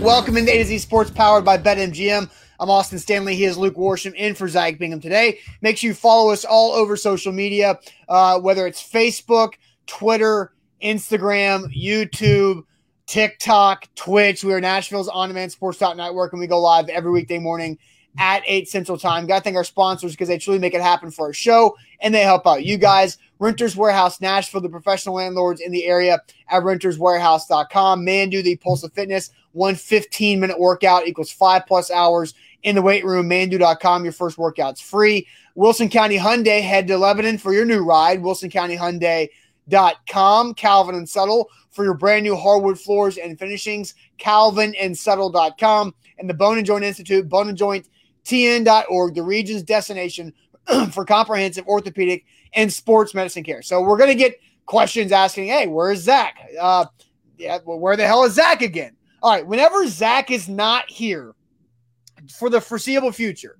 Welcome into A to Z Sports powered by BetMGM. I'm Austin Stanley. He is Luke Worsham in for Zach Bingham today. Make sure you follow us all over social media, uh, whether it's Facebook, Twitter, Instagram, YouTube, TikTok, Twitch. We are Nashville's on demand sports network, and we go live every weekday morning at 8 Central Time. Got to thank our sponsors because they truly make it happen for our show and they help out you guys. Renters Warehouse Nashville, the professional landlords in the area at renterswarehouse.com. Mandu, the Pulse of Fitness, one 15 minute workout equals five plus hours in the weight room. Mandu.com, your first workout's free. Wilson County Hyundai, head to Lebanon for your new ride. Wilson County. Calvin and Settle for your brand new hardwood floors and finishings. Calvin and Settle.com. And the Bone and Joint Institute, Bone and Joint TN.org, the region's destination for comprehensive orthopedic and sports medicine care. So we're going to get questions asking, hey, where's Zach? Uh, yeah, well, where the hell is Zach again? All right, whenever Zach is not here for the foreseeable future,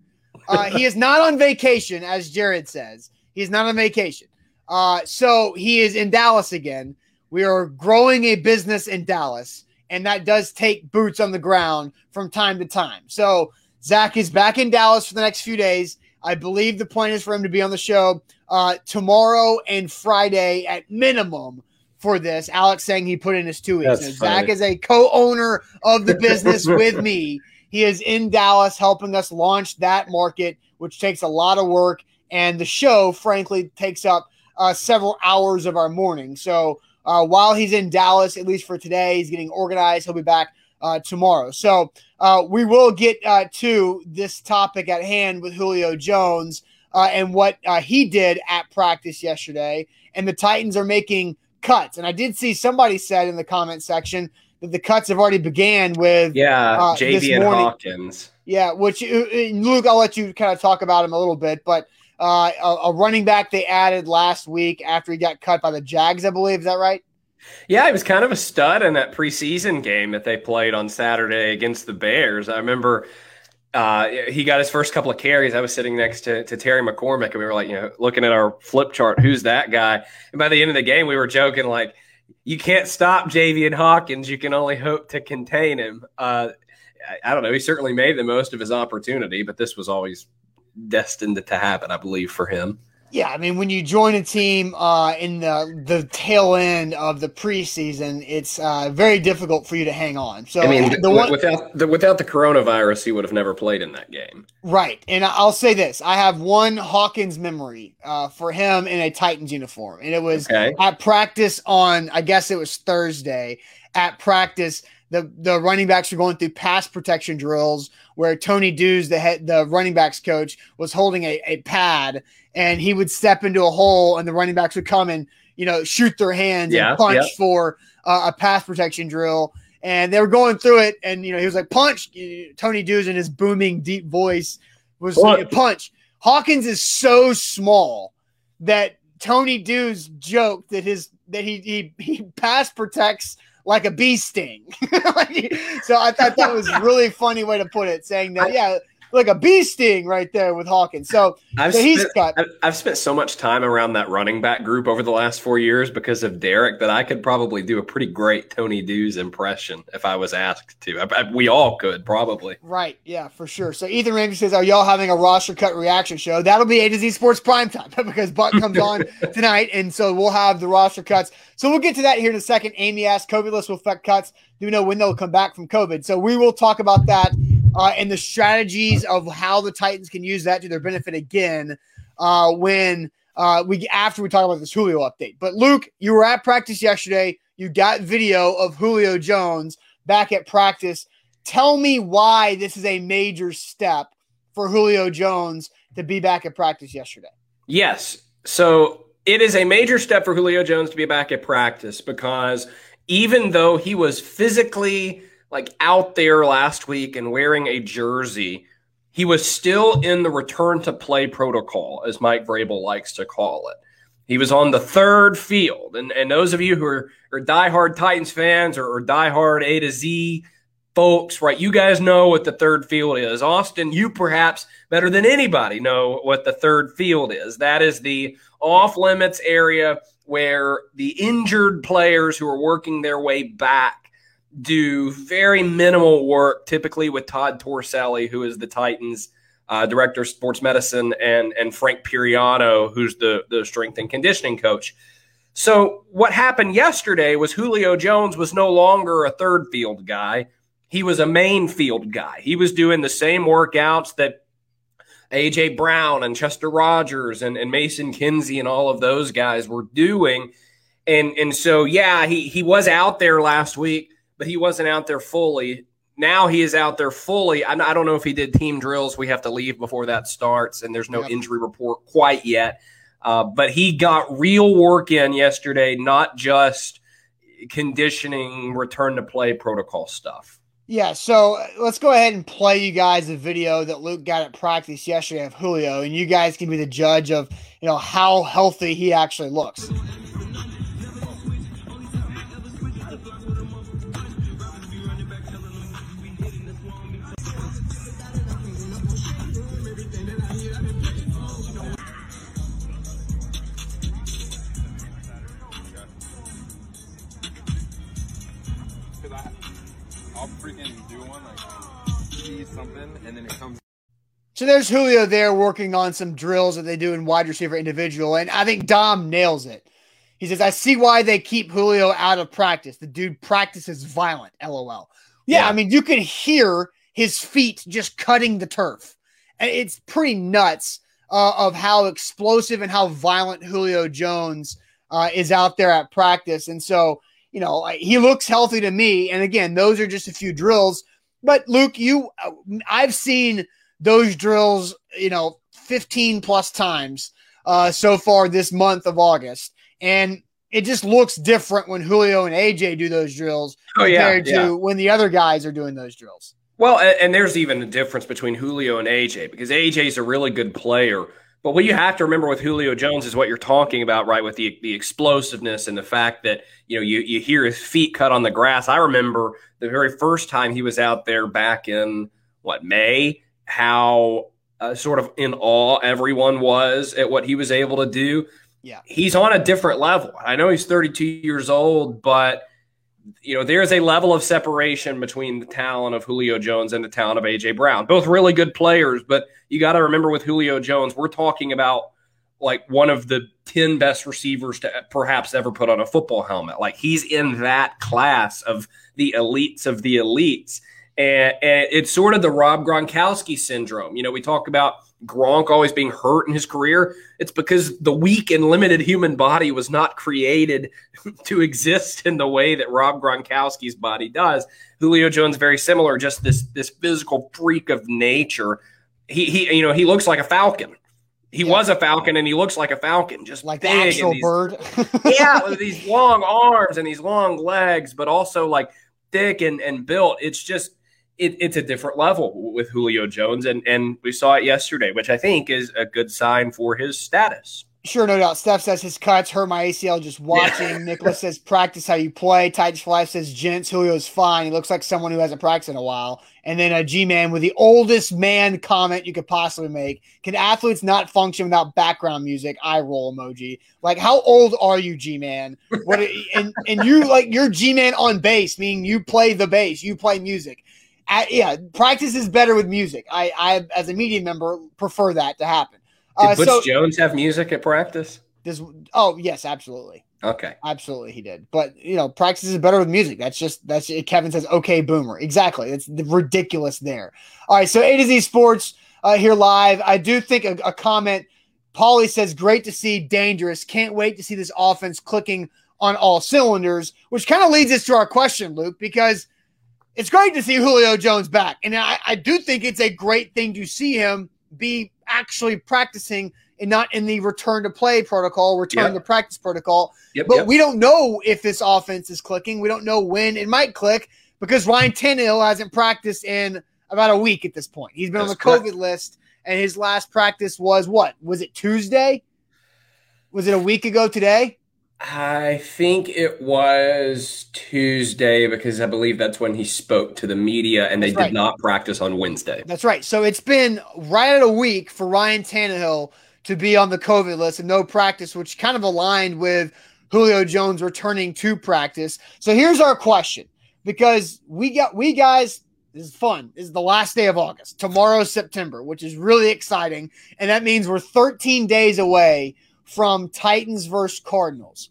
uh, he is not on vacation, as Jared says. He's not on vacation. Uh, so he is in Dallas again. We are growing a business in Dallas, and that does take boots on the ground from time to time. So Zach is back in Dallas for the next few days. I believe the plan is for him to be on the show uh, tomorrow and Friday at minimum for this. Alex saying he put in his two weeks. Zach is a co-owner of the business with me. He is in Dallas helping us launch that market, which takes a lot of work. And the show, frankly, takes up uh, several hours of our morning. So uh, while he's in Dallas, at least for today, he's getting organized. He'll be back uh, tomorrow. So uh, we will get uh, to this topic at hand with Julio Jones uh, and what uh, he did at practice yesterday. And the Titans are making cuts. And I did see somebody said in the comment section that the cuts have already began with yeah, uh, JV and Hawkins. Yeah, which Luke, I'll let you kind of talk about him a little bit, but. A, a running back they added last week after he got cut by the Jags, I believe. Is that right? Yeah, he was kind of a stud in that preseason game that they played on Saturday against the Bears. I remember uh, he got his first couple of carries. I was sitting next to, to Terry McCormick, and we were like, you know, looking at our flip chart, who's that guy? And by the end of the game, we were joking like, you can't stop Javian Hawkins. You can only hope to contain him. Uh, I, I don't know. He certainly made the most of his opportunity, but this was always destined to happen, I believe, for him. Yeah, I mean, when you join a team uh, in the the tail end of the preseason, it's uh, very difficult for you to hang on. So, I mean, the one, without the, without the coronavirus, he would have never played in that game. Right, and I'll say this: I have one Hawkins memory uh, for him in a Titans uniform, and it was okay. at practice on, I guess it was Thursday. At practice, the the running backs were going through pass protection drills where Tony Dews, the head, the running backs coach, was holding a, a pad and he would step into a hole and the running backs would come and you know shoot their hands yeah, and punch yeah. for uh, a pass protection drill. And they were going through it and you know he was like punch! Tony dews in his booming deep voice was like, punch! Hawkins is so small that tony dews joked that his that he he, he pass protects like a bee sting. So i thought that was really funny way to put it saying that yeah like a bee sting right there with Hawkins. So, I've so he's spent, got. I've spent so much time around that running back group over the last four years because of Derrick that I could probably do a pretty great Tony Dews impression if I was asked to. I, I, we all could probably. Right. Yeah, for sure. So Ethan Ramsey says, "Are y'all having a roster cut reaction show? That'll be A to Z Sports Prime Time because Buck comes on tonight, and so we'll have the roster cuts. So we'll get to that here in a second. Amy asked, "COVID list will affect cuts. Do we know when they'll come back from COVID?" So we will talk about that uh, and the strategies of how the Titans can use that to their benefit again uh, when uh, we after we talk about this Julio update. But Luke, you were at practice yesterday. You got video of Julio Jones back at practice. Tell me why this is a major step for Julio Jones to be back at practice yesterday. Yes. So it is a major step for Julio Jones to be back at practice because even though he was physically like out there last week and wearing a jersey, he was still in the return to play protocol, as Mike Vrabel likes to call it. He was on the third field. And, and those of you who are, are diehard Titans fans or, or diehard A to Z folks, right, you guys know what the third field is. Austin, you perhaps better than anybody know what the third field is. That is the off limits area where the injured players who are working their way back do very minimal work, typically with Todd Toriscelli, who is the Titans uh, director of sports medicine, and and Frank Piraino, who's the the strength and conditioning coach. So what happened yesterday was Julio Jones was no longer a third field guy. He was a main field guy. He was doing the same workouts that AJ Brown and Chester Rogers and, and Mason Kinsey and all of those guys were doing. And and so yeah, he he was out there last week, but he wasn't out there fully. Now he is out there fully. I, I don't know if he did team drills. We have to leave before that starts, and there's no yep. injury report quite yet. Uh, but he got real work in yesterday, not just conditioning, return to play protocol stuff. Yeah, so uh, let's go ahead and play you guys a video that Luke got at practice yesterday of Julio, and you guys can be the judge of you know how healthy he actually looks. So there's Julio there working on some drills that they do in wide receiver individual, and I think Dom nails it. He says, "I see why they keep Julio out of practice. The dude practices violent." LOL. Yeah, yeah. I mean, you can hear his feet just cutting the turf, and it's pretty nuts uh, of how explosive and how violent Julio Jones uh, is out there at practice. And so, you know, he looks healthy to me. And again, those are just a few drills. But Luke, you, I've seen those drills, you know, 15 plus times uh, so far this month of August. And it just looks different when Julio and AJ do those drills oh, compared yeah, yeah. to when the other guys are doing those drills. Well, and, and there's even a difference between Julio and AJ because AJ is a really good player. But what you have to remember with Julio Jones is what you're talking about, right? With the the explosiveness and the fact that you know you you hear his feet cut on the grass. I remember the very first time he was out there back in what May, how uh, sort of in awe everyone was at what he was able to do. Yeah, he's on a different level. I know he's 32 years old, but you know there is a level of separation between the talent of Julio Jones and the talent of AJ Brown. Both really good players, but you got to remember with Julio Jones, we're talking about like one of the 10 best receivers to perhaps ever put on a football helmet. Like he's in that class of the elites of the elites. And, and, it's sort of the Rob Gronkowski syndrome. You know, we talk about Gronk always being hurt in his career. It's because the weak and limited human body was not created to exist in the way that Rob Gronkowski's body does. Julio Jones very similar, just this this physical freak of nature. He he you know, he looks like a falcon he yeah. was a falcon and he looks like a falcon, just like big the actual these, bird. yeah, with these long arms and these long legs, but also like thick and, and built. It's just it, it's a different level with Julio Jones, and and we saw it yesterday, which I think is a good sign for his status. Sure, no doubt. Steph says his cuts hurt my ACL just watching. Yeah. Nicholas says practice how you play. Titans Fly says gents Julio's fine. He looks like someone who hasn't practiced in a while. And then a G man with the oldest man comment you could possibly make. Can athletes not function without background music? I roll emoji. Like how old are you, G man? What and and you like you're G man on bass, meaning you play the bass, you play music. At, yeah, practice is better with music. I I as a media member prefer that to happen. Did uh, Butch so, Jones have music at practice? This, oh yes, absolutely. Okay, absolutely he did. But you know, practice is better with music. That's just that's Kevin says. Okay, boomer. Exactly. It's ridiculous there. All right, so A to Z Sports uh, here live. I do think a, a comment. Paulie says, "Great to see, dangerous. Can't wait to see this offense clicking on all cylinders." Which kind of leads us to our question, Luke, because it's great to see Julio Jones back, and I, I do think it's a great thing to see him be actually practicing and not in the return to play protocol, return yep. to practice protocol. Yep, but yep. we don't know if this offense is clicking. We don't know when it might click because Ryan Tannehill hasn't practiced in about a week at this point. He's been That's on the correct. COVID list, and his last practice was what? Was it Tuesday? Was it a week ago today? I think it was Tuesday because I believe that's when he spoke to the media and they did not practice on Wednesday. That's right. So it's been right at a week for Ryan Tannehill to be on the COVID list and no practice, which kind of aligned with Julio Jones returning to practice. So here's our question because we got we guys this is fun. This is the last day of August. Tomorrow's September, which is really exciting. And that means we're 13 days away from Titans versus Cardinals.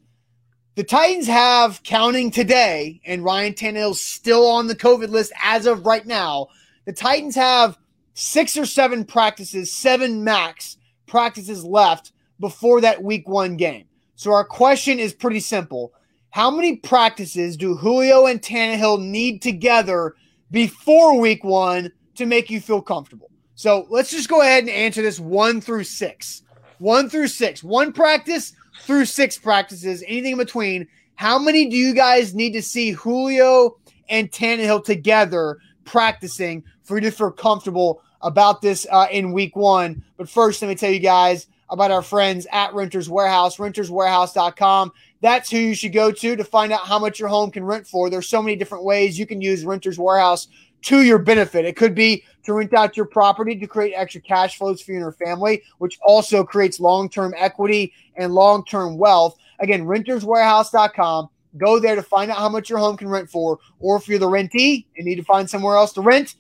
The Titans have, counting today, and Ryan Tannehill's still on the COVID list as of right now. The Titans have six or seven practices, seven max practices left before that week one game. So our question is pretty simple. How many practices do Julio and Tannehill need together before week one to make you feel comfortable? So let's just go ahead and answer this one through six. One through six. One practice through six practices, anything in between. How many do you guys need to see Julio and Tannehill together practicing for you to feel comfortable about this uh, in week one? But first, let me tell you guys about our friends at Renters Warehouse, renterswarehouse.com. That's who you should go to to find out how much your home can rent for. There's so many different ways you can use Renters Warehouse to your benefit. It could be to rent out your property to create extra cash flows for you and your family, which also creates long term equity and long term wealth. Again, renterswarehouse.com. Go there to find out how much your home can rent for, or if you're the rentee and need to find somewhere else to rent,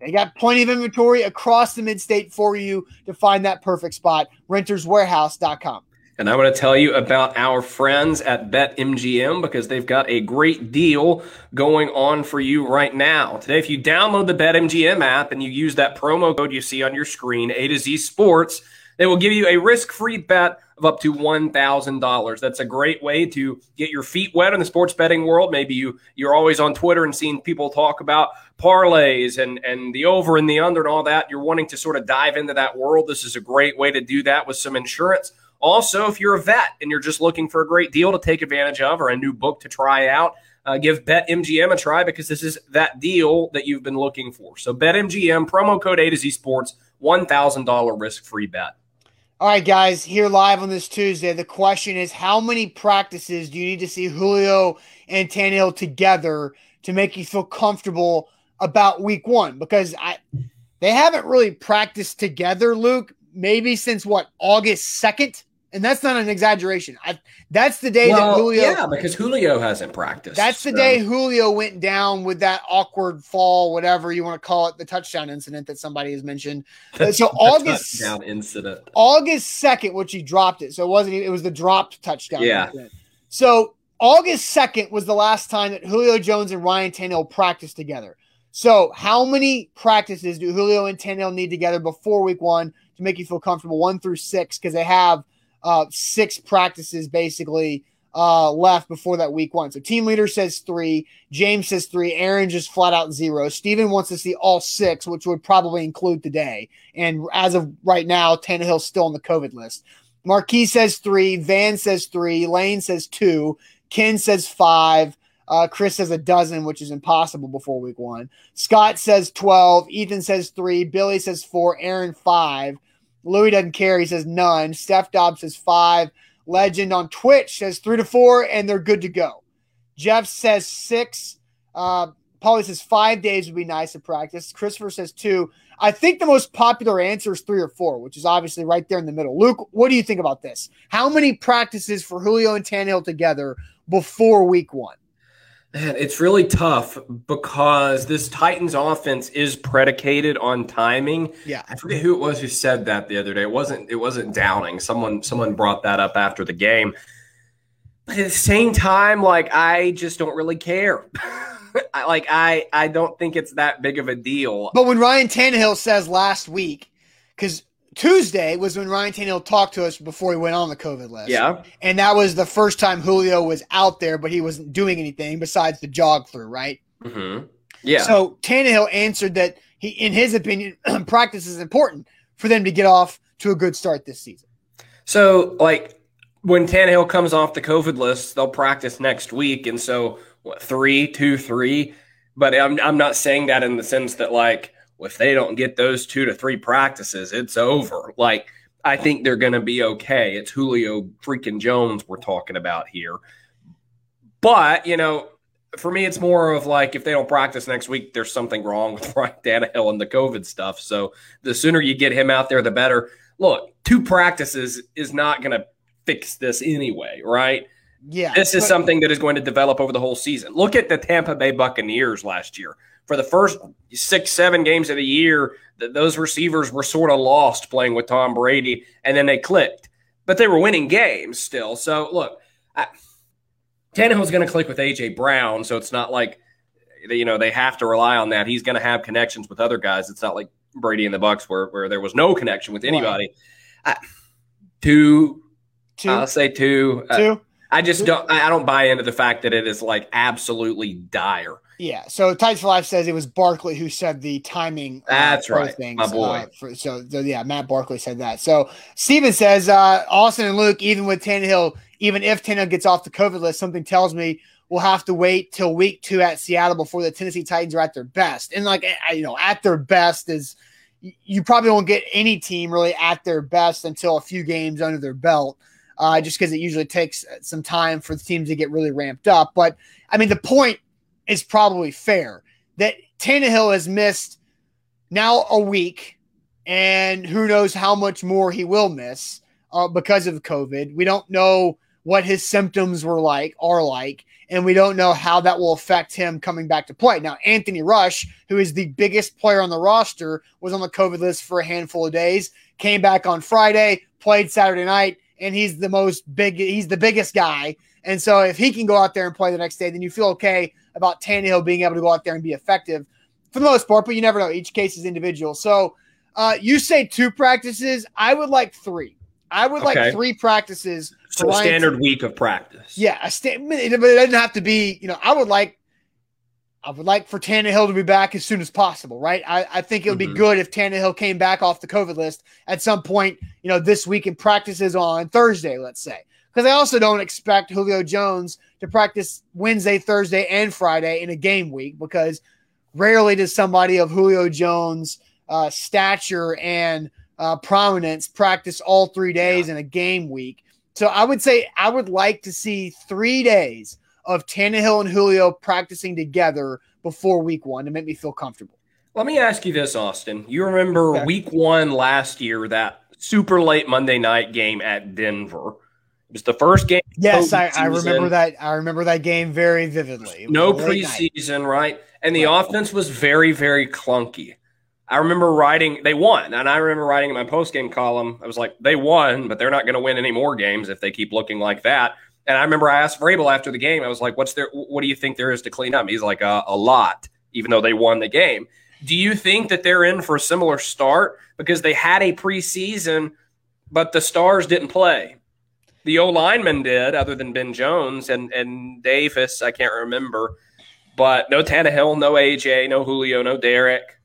they got plenty of inventory across the mid state for you to find that perfect spot. Renterswarehouse.com. And I want to tell you about our friends at BetMGM because they've got a great deal going on for you right now. Today, if you download the BetMGM app and you use that promo code you see on your screen, A to Z Sports, they will give you a risk free bet of up to $1,000. That's a great way to get your feet wet in the sports betting world. Maybe you, you're always on Twitter and seeing people talk about parlays and, and the over and the under and all that. You're wanting to sort of dive into that world. This is a great way to do that with some insurance also, if you're a vet and you're just looking for a great deal to take advantage of or a new book to try out, uh, give BetMGM a try because this is that deal that you've been looking for. So, BetMGM, promo code A to Z Sports, $1,000 risk free bet. All right, guys, here live on this Tuesday. The question is how many practices do you need to see Julio and Tannehill together to make you feel comfortable about week one? Because I they haven't really practiced together, Luke, maybe since what, August 2nd? And that's not an exaggeration. I, that's the day well, that Julio. Yeah, because Julio hasn't practiced. That's the so. day Julio went down with that awkward fall, whatever you want to call it, the touchdown incident that somebody has mentioned. The, so August touchdown incident, August second, which he dropped it. So it wasn't. Even it was the dropped touchdown. Yeah. Incident. So August second was the last time that Julio Jones and Ryan Tannehill practiced together. So how many practices do Julio and Tannehill need together before Week One to make you feel comfortable? One through six, because they have uh, six practices basically uh, left before that week one. So team leader says three, James says three, Aaron just flat out zero. Steven wants to see all six, which would probably include today. And as of right now, Tannehill's still on the COVID list. Marquis says three, Van says three, Lane says two, Ken says five. Uh, Chris says a dozen, which is impossible before week one. Scott says 12. Ethan says three. Billy says four. Aaron, five. Louis doesn't care. He says none. Steph Dobbs says five. Legend on Twitch says three to four, and they're good to go. Jeff says six. Uh, says five days would be nice to practice. Christopher says two. I think the most popular answer is three or four, which is obviously right there in the middle. Luke, what do you think about this? How many practices for Julio and Tannehill together before week one? Man, it's really tough because this Titans offense is predicated on timing. Yeah. I forget who it was who said that the other day. It wasn't it wasn't Downing. Someone someone brought that up after the game. But at the same time, like I just don't really care. I, like I I don't think it's that big of a deal. But when Ryan Tannehill says last week, because Tuesday was when Ryan Tannehill talked to us before he went on the COVID list. Yeah. And that was the first time Julio was out there, but he wasn't doing anything besides the jog through, right? Mm-hmm. Yeah. So Tannehill answered that he, in his opinion, practice is important for them to get off to a good start this season. So, like, when Tannehill comes off the COVID list, they'll practice next week. And so, what, three, two, three? But I'm, I'm not saying that in the sense that, like, if they don't get those two to three practices, it's over. Like, I think they're going to be okay. It's Julio freaking Jones we're talking about here. But, you know, for me, it's more of like if they don't practice next week, there's something wrong with Ryan Tannehill and the COVID stuff. So the sooner you get him out there, the better. Look, two practices is not going to fix this anyway, right? Yeah. This is something that is going to develop over the whole season. Look at the Tampa Bay Buccaneers last year. For the first six, seven games of the year, th- those receivers were sort of lost playing with Tom Brady, and then they clicked. But they were winning games still. So look, I, Tannehill's going to click with AJ Brown, so it's not like you know they have to rely on that. He's going to have connections with other guys. It's not like Brady and the Bucs where where there was no connection with anybody. I, two, 2 I'll say two. Uh, two. I just don't. I don't buy into the fact that it is like absolutely dire. Yeah. So Tights for Life says it was Barkley who said the timing. uh, That's for right, Things, my boy. uh, for, so, so yeah, Matt Barkley said that. So Steven says uh, Austin and Luke, even with Tannehill, even if Tannehill gets off the COVID list, something tells me we'll have to wait till week two at Seattle before the Tennessee Titans are at their best. And like you know, at their best is you- probably won't get any team really at their best until a few games under their belt. Uh, just because it usually takes some time for the team to get really ramped up. But I mean, the point is probably fair that Tannehill has missed now a week, and who knows how much more he will miss uh, because of COVID. We don't know what his symptoms were like, are like, and we don't know how that will affect him coming back to play. Now, Anthony Rush, who is the biggest player on the roster, was on the COVID list for a handful of days, came back on Friday, played Saturday night, and he's the most big, he's the biggest guy. And so if he can go out there and play the next day, then you feel okay about Tannehill being able to go out there and be effective for the most part, but you never know. Each case is individual. So uh, you say two practices. I would like three. I would Okay. like three practices. So standard week of practice. Yeah, a sta- but it doesn't have to be. You know, I would like. I would like for Tannehill to be back as soon as possible, right? I, I think it would Mhm. be good if Tannehill came back off the COVID list at some point, you know, this week in practices on Thursday, let's say. Because I also don't expect Julio Jones to practice Wednesday, Thursday, and Friday in a game week because rarely does somebody of Julio Jones' uh, stature and uh, prominence practice all three days in a game week. So I would say I would like to see three days of Tannehill and Julio practicing together before week one to make me feel comfortable. Let me ask you this, Austin. You remember Okay. week one last year, that super late Monday night game at Denver? It was the first game. Yes, I, I remember that. I remember that game very vividly. No late night. preseason, right? And the offense was very, very clunky. I remember writing, they won. And I remember writing in my post game column, I was like, they won, but they're not going to win any more games if they keep looking like that. And I remember I asked Vrabel after the game, I was like, what's there, what do you think there is to clean up? He's like, uh, a lot, even though they won the game. Do you think that they're in for a similar start because they had a preseason, but the stars didn't play? The O lineman did, other than Ben Jones and and Davis. I can't remember, but no Tannehill, no AJ, no Julio, no Derrick.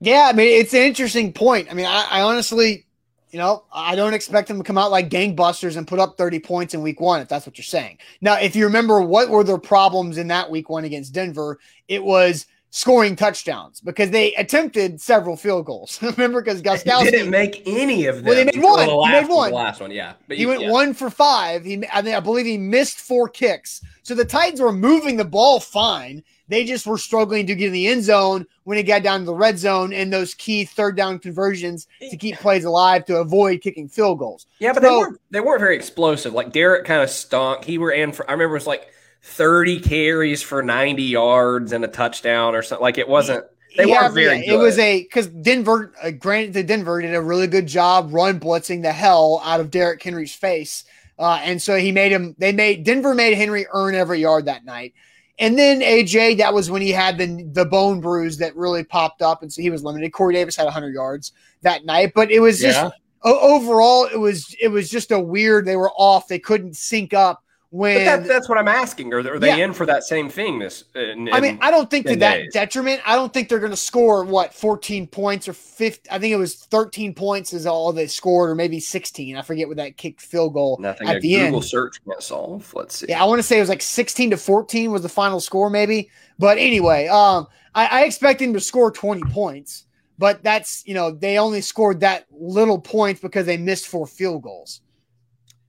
Yeah, I mean, it's an interesting point. I mean, I, I honestly, you know, I don't expect them to come out like gangbusters and put up 30 points in week one, if that's what you're saying. Now, if you remember what were their problems in that week one against Denver, it was scoring touchdowns because they attempted several field goals. remember, because He Gostkowski didn't make any of them. Well, they made one. The He last, made one. The last one, yeah. But he you- went yeah. one for five. He, I, mean, I believe he missed four kicks. So the Titans were moving the ball fine. They just were struggling to get in the end zone when it got down to the red zone and those key third down conversions to keep plays alive to avoid kicking field goals. Yeah, but they weren't they weren't very explosive. Like Derrick kind of stunk. He ran for I remember it was like thirty carries for ninety yards and a touchdown or something. Like it wasn't. They Yeah, weren't very. yeah, good. It was a because Denver, uh, granted, the Denver did a really good job run blitzing the hell out of Derrick Henry's face, uh, and so he made him. They made Denver made Henry earn every yard that night, and then AJ. That was when he had the the bone bruise that really popped up, and so he was limited. Corey Davis had 100 yards that night, but it was just Yeah. o- overall it was it was just a weird. They were off. They couldn't sync up But when that, that's what I'm asking. Are, are they Yeah. in for that same thing? This. In, I mean, I don't think to that days. detriment. I don't think they're going to score what 14 points or 50. I think it was 13 points is all they scored, or maybe 16. I forget what that kicked field goal nothing at a the Google end. search can't solve. Let's see. Yeah, I want to say it was like 16 to 14 was the final score, maybe. But anyway, um, I, I expect him to score 20 points, but that's you know they only scored that little points because they missed four field goals.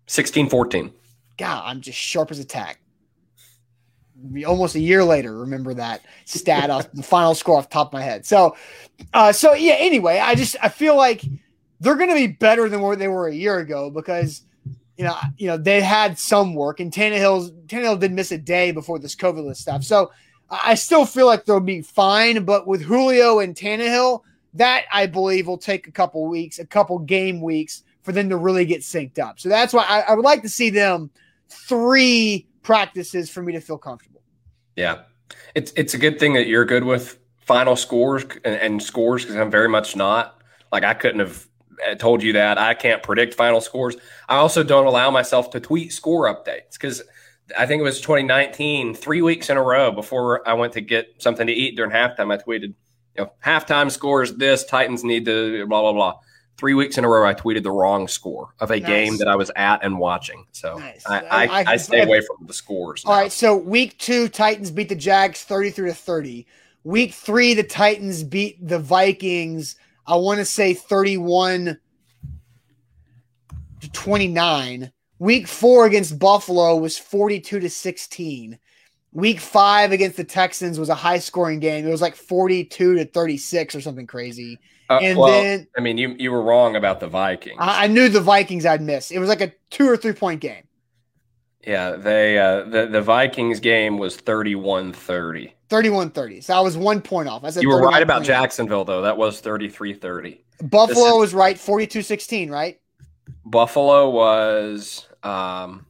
16 14. God, I'm just sharp as a tack. Almost a year later, remember that stat off the final score off the top of my head. So, uh, so yeah. Anyway, I just I feel like they're going to be better than where they were a year ago because you know, you know, they had some work, and Tannehill's Tannehill did miss a day before this COVID list stuff. So I still feel like they'll be fine, but with Julio and Tannehill, that I believe will take a couple weeks, a couple game weeks for them to really get synced up. So that's why I, I would like to see them three practices for me to feel comfortable. Yeah, it's it's a good thing that you're good with final scores and, and scores because I'm very much not. Like I couldn't have uh, told you that. I can't predict final scores. I also don't allow myself to tweet score updates because I think it was 2019, three weeks in a row before I went to get something to eat during halftime. I tweeted, you know, halftime scores this, Titans need to blah, blah, blah. Three weeks in a row, I tweeted the wrong score of a nice. game that I was at and watching. So nice. I, I, I, I, stay away from the scores. Now. All right. So week two, Titans beat the Jags 33 to 30. Week three, the Titans beat the Vikings, I want to say 31 to 29. Week four against Buffalo was 42 to 16. Week five against the Texans was a high scoring game. It was like 42 to 36 or something crazy. Uh, and well, then, I mean, you, you were wrong about the Vikings. I, I, knew the Vikings I'd miss. It was like a two or three point game. Yeah, they uh, the the Vikings game was 31-30. 31-30. So I was one point off. I said You were right about Jacksonville though. That was 33-30. Buffalo is, was right 42-16, right? Buffalo was um,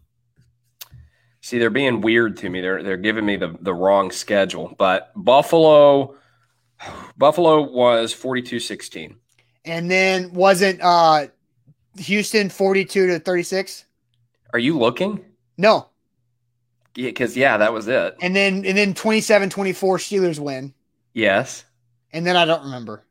see they're being weird to me. They're they're giving me the the wrong schedule. But Buffalo Buffalo was 42-16. And then wasn't uh Houston 42 to 36? Are you looking? No. Yeah, because yeah, that was it. And then and then 27-24 Steelers win. Yes. And then I don't remember.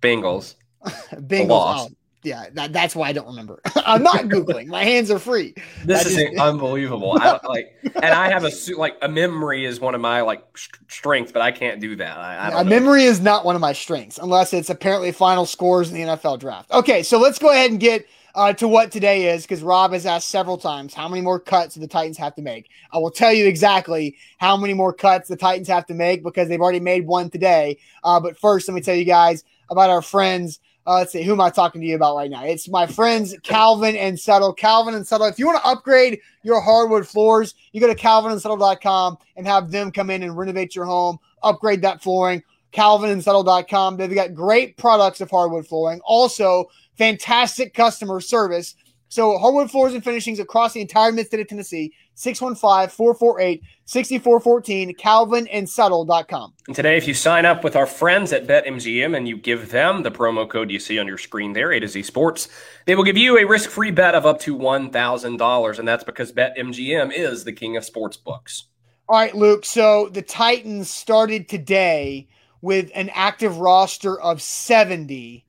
Bengals. Bengals yeah, that, that's why I don't remember. I'm not googling. My hands are free. This is unbelievable. I like, and I have a like a memory is one of my like strengths, but I can't do that. I, I a memory is not one of my strengths unless it's apparently final scores in the NFL draft. Okay, so let's go ahead and get uh, to what today is because Rob has asked several times how many more cuts do the Titans have to make. I will tell you exactly how many more cuts the Titans have to make because they've already made one today. Uh, but first, let me tell you guys about our friends uh, let's see, who am I talking to you about right now? It's my friends Calvin and Settle. Calvin and Settle. If you want to upgrade your hardwood floors, you go to calvinandsettle.com and have them come in and renovate your home, upgrade that flooring. Calvinandsettle.com. They've got great products of hardwood flooring. Also, fantastic customer service. So, hardwood floors and finishings across the entire mid state of Tennessee. 615 448 6414, calvinandsettle.com. And today, if you sign up with our friends at BetMGM and you give them the promo code you see on your screen there, A to Z Sports, they will give you a risk free bet of up to $1,000. And that's because BetMGM is the king of sports books. All right, Luke. So the Titans started today with an active roster of 70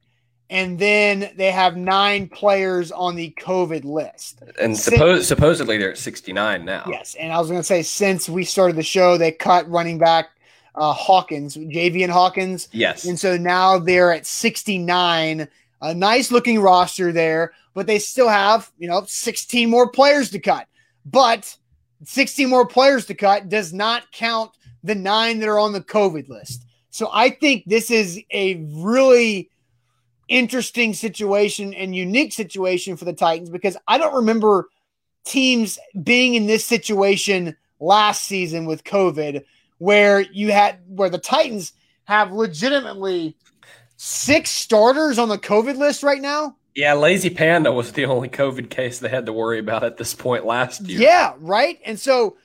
and then they have nine players on the COVID list. And suppose, supposedly they're at 69 now. Yes. And I was going to say, since we started the show, they cut running back uh, Hawkins, Javian Hawkins. Yes. And so now they're at 69. A nice looking roster there, but they still have, you know, 16 more players to cut. But 16 more players to cut does not count the nine that are on the COVID list. So I think this is a really interesting situation and unique situation for the Titans because I don't remember teams being in this situation last season with COVID where you had where the Titans have legitimately six starters on the COVID list right now. Yeah, Lazy Panda was the only COVID case they had to worry about at this point last year. Yeah, right. And so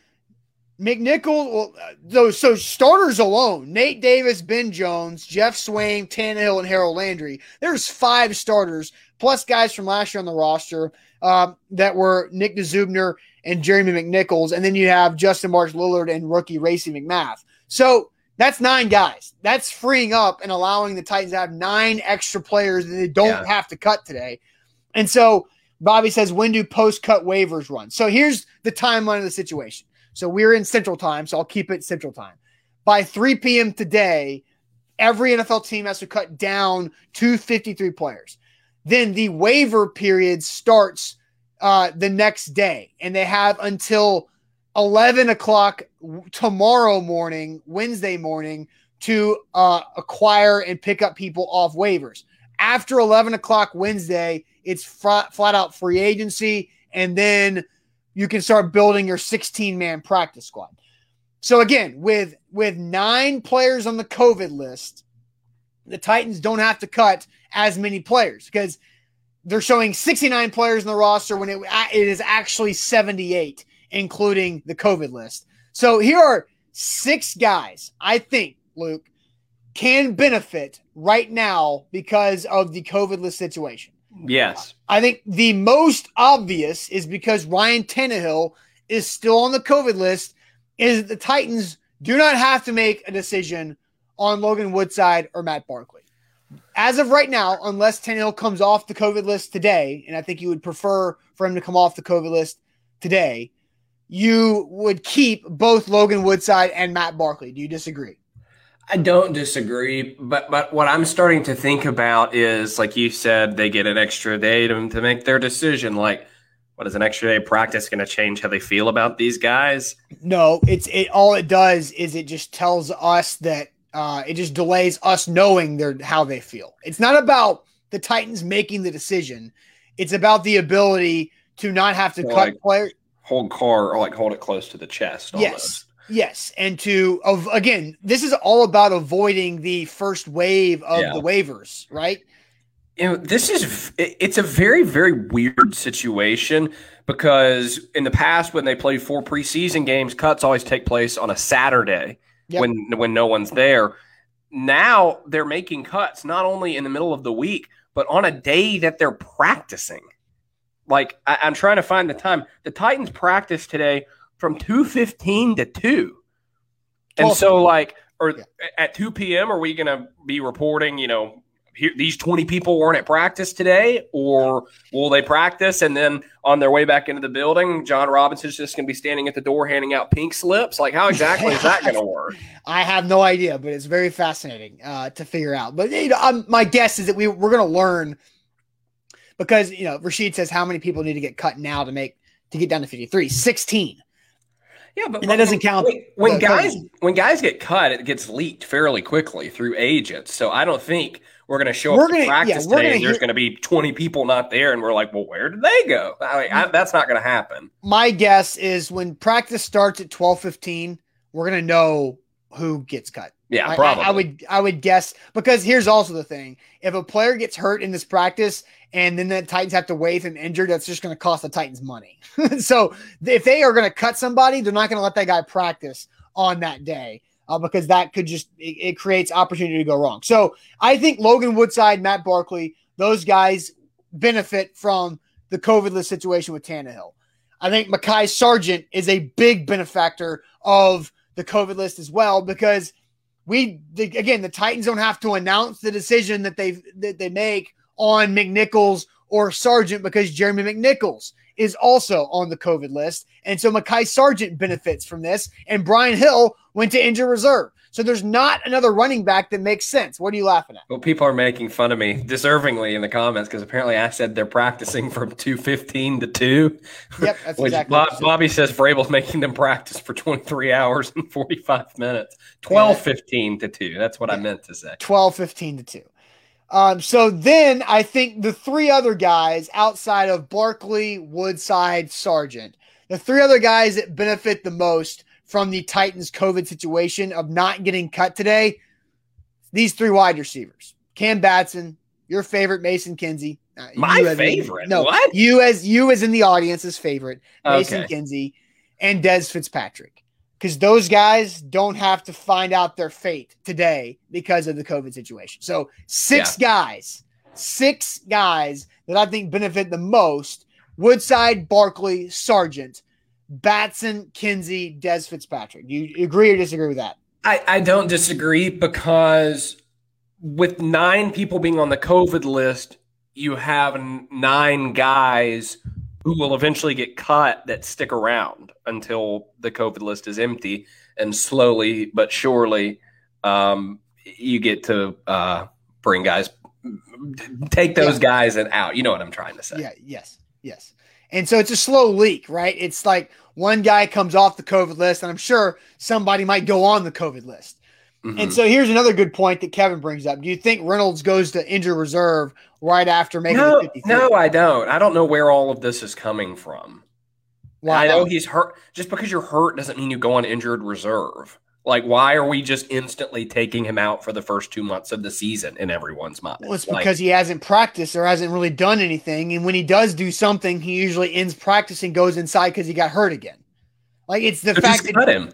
McNichol, well, those so starters alone: Nate Davis, Ben Jones, Jeff Swaim, Tannehill, and Harold Landry. There's five starters plus guys from last year on the roster uh, that were Nick Dzubnar and Jeremy McNichols, and then you have Justin March Lillard and rookie Racey McMath. So that's nine guys. That's freeing up and allowing the Titans to have nine extra players that they don't yeah. have to cut today. And so Bobby says, when do post cut waivers run? So here's the timeline of the situation. So we're in Central Time, so I'll keep it Central Time. By 3 p.m. today, every NFL team has to cut down to 53 players. Then the waiver period starts uh, the next day, and they have until 11 o'clock tomorrow morning, Wednesday morning, to uh, acquire and pick up people off waivers. After 11 o'clock Wednesday, it's flat, flat out free agency and then you can start building your 16 man practice squad. So again, with with nine players on the COVID list, the Titans don't have to cut as many players because they're showing 69 players in the roster when it, it is actually 78, including the COVID list. So here are six guys I think, Luke, can benefit right now because of the COVID list situation. Yes. I think the most obvious is because Ryan Tannehill is still on the COVID list, is the Titans do not have to make a decision on Logan Woodside or Matt Barkley. As of right now, unless Tannehill comes off the COVID list today, and I think you would prefer for him to come off the COVID list today, you would keep both Logan Woodside and Matt Barkley. Do you disagree? I don't disagree, but but what I'm starting to think about is like you said, they get an extra day to, to make their decision. Like, what is an extra day of practice going to change how they feel about these guys? No, it's it. All it does is it just tells us that uh, it just delays us knowing their how they feel. It's not about the Titans making the decision. It's about the ability to not have to cut like players. Hold car or like hold it close to the chest. Almost. Yes. Yes, and to of again, this is all about avoiding the first wave of yeah. the waivers, right? You know, this is it's a very very weird situation because in the past when they played four preseason games, cuts always take place on a Saturday yep. when when no one's there. Now they're making cuts not only in the middle of the week, but on a day that they're practicing. Like I, I'm trying to find the time. The Titans practice today from 2.15 to 2 and so like or yeah. at 2 p.m are we going to be reporting you know here, these 20 people weren't at practice today or will they practice? And then on their way back into the building jon robinson's just going to be standing at the door handing out pink slips? Like how exactly is that going to work? I have no idea but it's very fascinating uh, to figure out. But you know, um, my guess is that we, we're going to learn because you know rashid says how many people need to get cut now to make to get down to 53 16 yeah, but that doesn't count. When, when guys when guys get cut, it gets leaked fairly quickly through agents. So I don't think we're going to show we're up gonna, to practice yeah, today and there's going to be 20 people not there, and we're like, well, where did they go? I mean, I, that's not going to happen. My guess is when practice starts at 12:15, we're going to know who gets cut. Yeah, probably. I, I, would I would guess because here's also the thing: if a player gets hurt in this practice and then the Titans have to wait and injured, that's just going to cost the Titans money. so if they are going to cut somebody, they're not going to let that guy practice on that day uh, because that could just it, it, creates opportunity to go wrong. So I think Logan Woodside, Matt Barkley, those guys benefit from the COVID list situation with Tannehill. I think Mekhi Sargent is a big benefactor of the COVID list as well because we again the Titans don't have to announce the decision that they that they make on McNichols or Sargent because Jeremy McNichols is also on the COVID list. And so Mekhi Sargent benefits from this. And Brian Hill went to injured reserve. So there's not another running back that makes sense. What are you laughing at? Well, people are making fun of me deservingly in the comments because apparently I said they're practicing from 215 to 2. Yep, that's exactly Bob, Bobby says Vrabel's making them practice for 23 hours and 45 minutes. 1215 yeah. to 2. That's what yeah. I meant to say. 1215 to 2. Um, so then I think the three other guys outside of Barkley, Woodside, Sargent, the three other guys that benefit the most from the Titans COVID situation of not getting cut today, these three wide receivers. Cam Batson, your favorite Mason Kinsey. Uh, My favorite. no, what? You as you as in the audience's favorite, Mason okay. Kinsey and Dez Fitzpatrick because those guys don't have to find out their fate today because of the COVID situation. So, six yeah. guys, six guys that I think benefit the most Woodside, Barkley, Sargent, Batson, Kinsey, Dez Fitzpatrick. Do you agree or disagree with that? I, I don't disagree because with nine people being on the COVID list, you have nine guys who will eventually get cut that stick around until the COVID list is empty, and slowly but surely, um, you get to uh, bring guys, take those yeah. guys and out. You know what I'm trying to say? Yeah. Yes. Yes. And so it's a slow leak, right? It's like one guy comes off the COVID list, and I'm sure somebody might go on the COVID list. Mm-hmm. And so here's another good point that Kevin brings up. Do you think Reynolds goes to injured reserve right after making no, the 53? No, I don't. I don't know where all of this is coming from. Why? I know he's hurt. Just because you're hurt doesn't mean you go on injured reserve. Like, why are we just instantly taking him out for the first two months of the season in everyone's mind? Well, it's like, because he hasn't practiced or hasn't really done anything. And when he does do something, he usually ends practice and goes inside because he got hurt again. Like, it's the so fact that. cut him.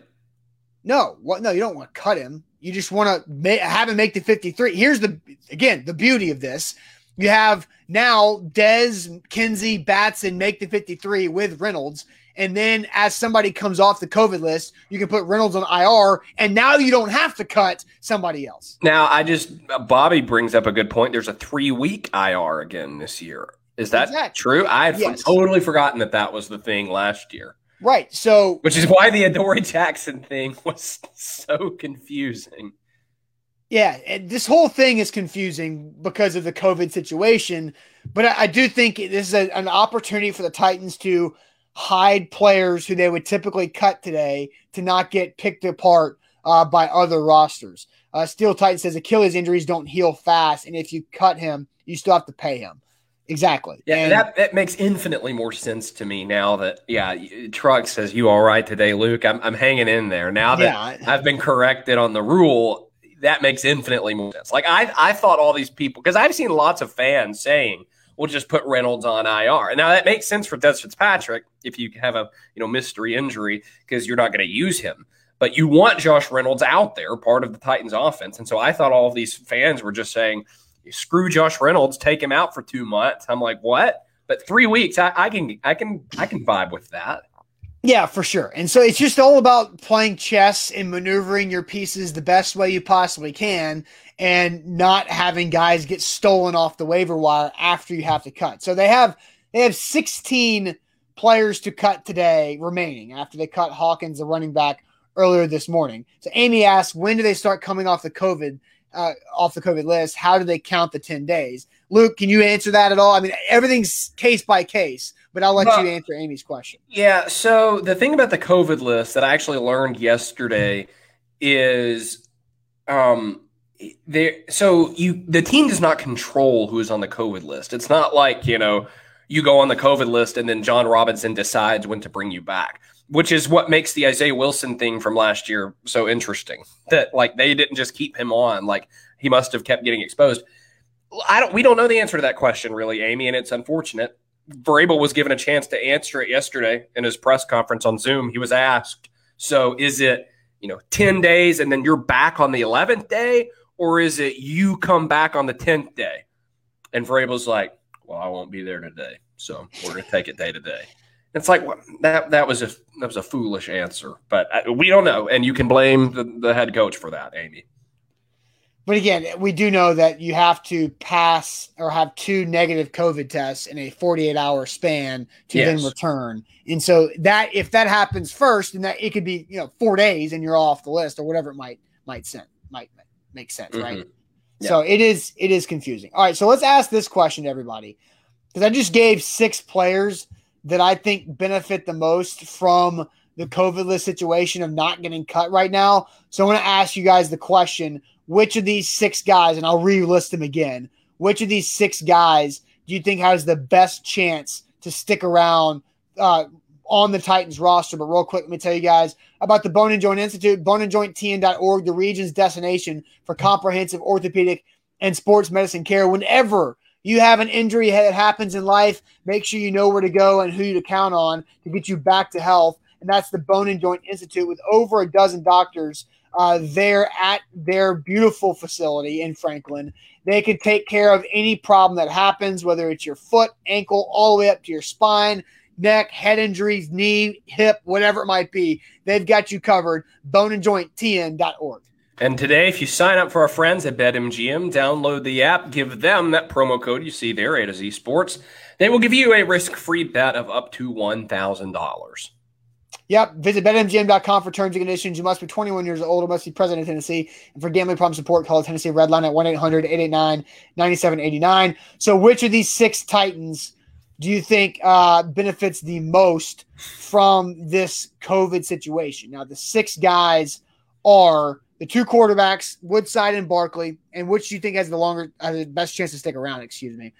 No, what? No, you don't want to cut him. You just want to ma- have him make the 53. Here's the, again, the beauty of this. You have now Dez, Kinsey, Batson make the 53 with Reynolds. And then as somebody comes off the COVID list, you can put Reynolds on IR, and now you don't have to cut somebody else. Now, I just Bobby brings up a good point. There's a three week IR again this year. Is that exactly. true? I had yes. totally forgotten that that was the thing last year. Right. So, which is why the Adoree Jackson thing was so confusing. Yeah, this whole thing is confusing because of the COVID situation, but I, I do think this is a, an opportunity for the Titans to hide players who they would typically cut today to not get picked apart uh, by other rosters. Uh, Steel Titan says Achilles injuries don't heal fast, and if you cut him, you still have to pay him. Exactly. Yeah, and that, that makes infinitely more sense to me now that, yeah, Truck says, You all right today, Luke? I'm, I'm hanging in there. Now that yeah. I've been corrected on the rule, that makes infinitely more sense. Like, I, I thought all these people, because I've seen lots of fans saying, we'll just put Reynolds on IR. And now that makes sense for Dez Fitzpatrick if you have a you know mystery injury because you're not going to use him. But you want Josh Reynolds out there, part of the Titans offense. And so I thought all of these fans were just saying, screw Josh Reynolds, take him out for two months. I'm like, what? But three weeks, I, I can I can I can vibe with that. Yeah, for sure. And so it's just all about playing chess and maneuvering your pieces the best way you possibly can and not having guys get stolen off the waiver wire after you have to cut. So they have they have 16 players to cut today remaining after they cut Hawkins, the running back, earlier this morning. So Amy asks, when do they start coming off the COVID uh, off the COVID list? How do they count the 10 days? Luke, can you answer that at all? I mean, everything's case by case but I'll let well, you answer Amy's question. Yeah. So the thing about the COVID list that I actually learned yesterday is, um, there. So you the team does not control who is on the COVID list. It's not like you know you go on the COVID list and then Jon Robinson decides when to bring you back, which is what makes the Isaiah Wilson thing from last year so interesting. That like they didn't just keep him on, like he must have kept getting exposed. I don't. We don't know the answer to that question, really, Amy, and it's unfortunate. Vrabel was given a chance to answer it yesterday in his press conference on Zoom. He was asked, "So is it you know ten days and then you're back on the eleventh day, or is it you come back on the tenth day?" And Vrabel's like, "Well, I won't be there today, so we're going to take it day to day." It's like well, that that was a that was a foolish answer, but I, we don't know, and you can blame the, the head coach for that, Amy. But again, we do know that you have to pass or have two negative COVID tests in a 48 hour span to yes. then return. And so that if that happens first, and that it could be you know four days and you're off the list or whatever it might might send might make sense, mm-hmm. right? Yeah. So it is it is confusing. All right, so let's ask this question to everybody because I just gave six players that I think benefit the most from the COVID list situation of not getting cut right now. So I want to ask you guys the question which of these six guys, and I'll relist them again, which of these six guys do you think has the best chance to stick around uh, on the Titans roster? But real quick, let me tell you guys about the Bone and Joint Institute, boneandjointtn.org, the region's destination for comprehensive orthopedic and sports medicine care. Whenever you have an injury that happens in life, make sure you know where to go and who to count on to get you back to health. And that's the Bone and Joint Institute with over a dozen doctors uh, there at their beautiful facility in Franklin. They can take care of any problem that happens, whether it's your foot, ankle, all the way up to your spine, neck, head injuries, knee, hip, whatever it might be. They've got you covered. Bone and Joint, Boneandjointtn.org. And today, if you sign up for our friends at BetMGM, download the app, give them that promo code you see there, A to Z Sports. They will give you a risk free bet of up to $1,000. Yep. Visit BetMGM.com for terms and conditions. You must be 21 years old or must be present in Tennessee. And for gambling problem support, call Tennessee Red Line at 1 800 889 9789. So, which of these six Titans do you think uh, benefits the most from this COVID situation? Now, the six guys are the two quarterbacks, Woodside and Barkley, and which do you think has the longer, has the best chance to stick around? Excuse me.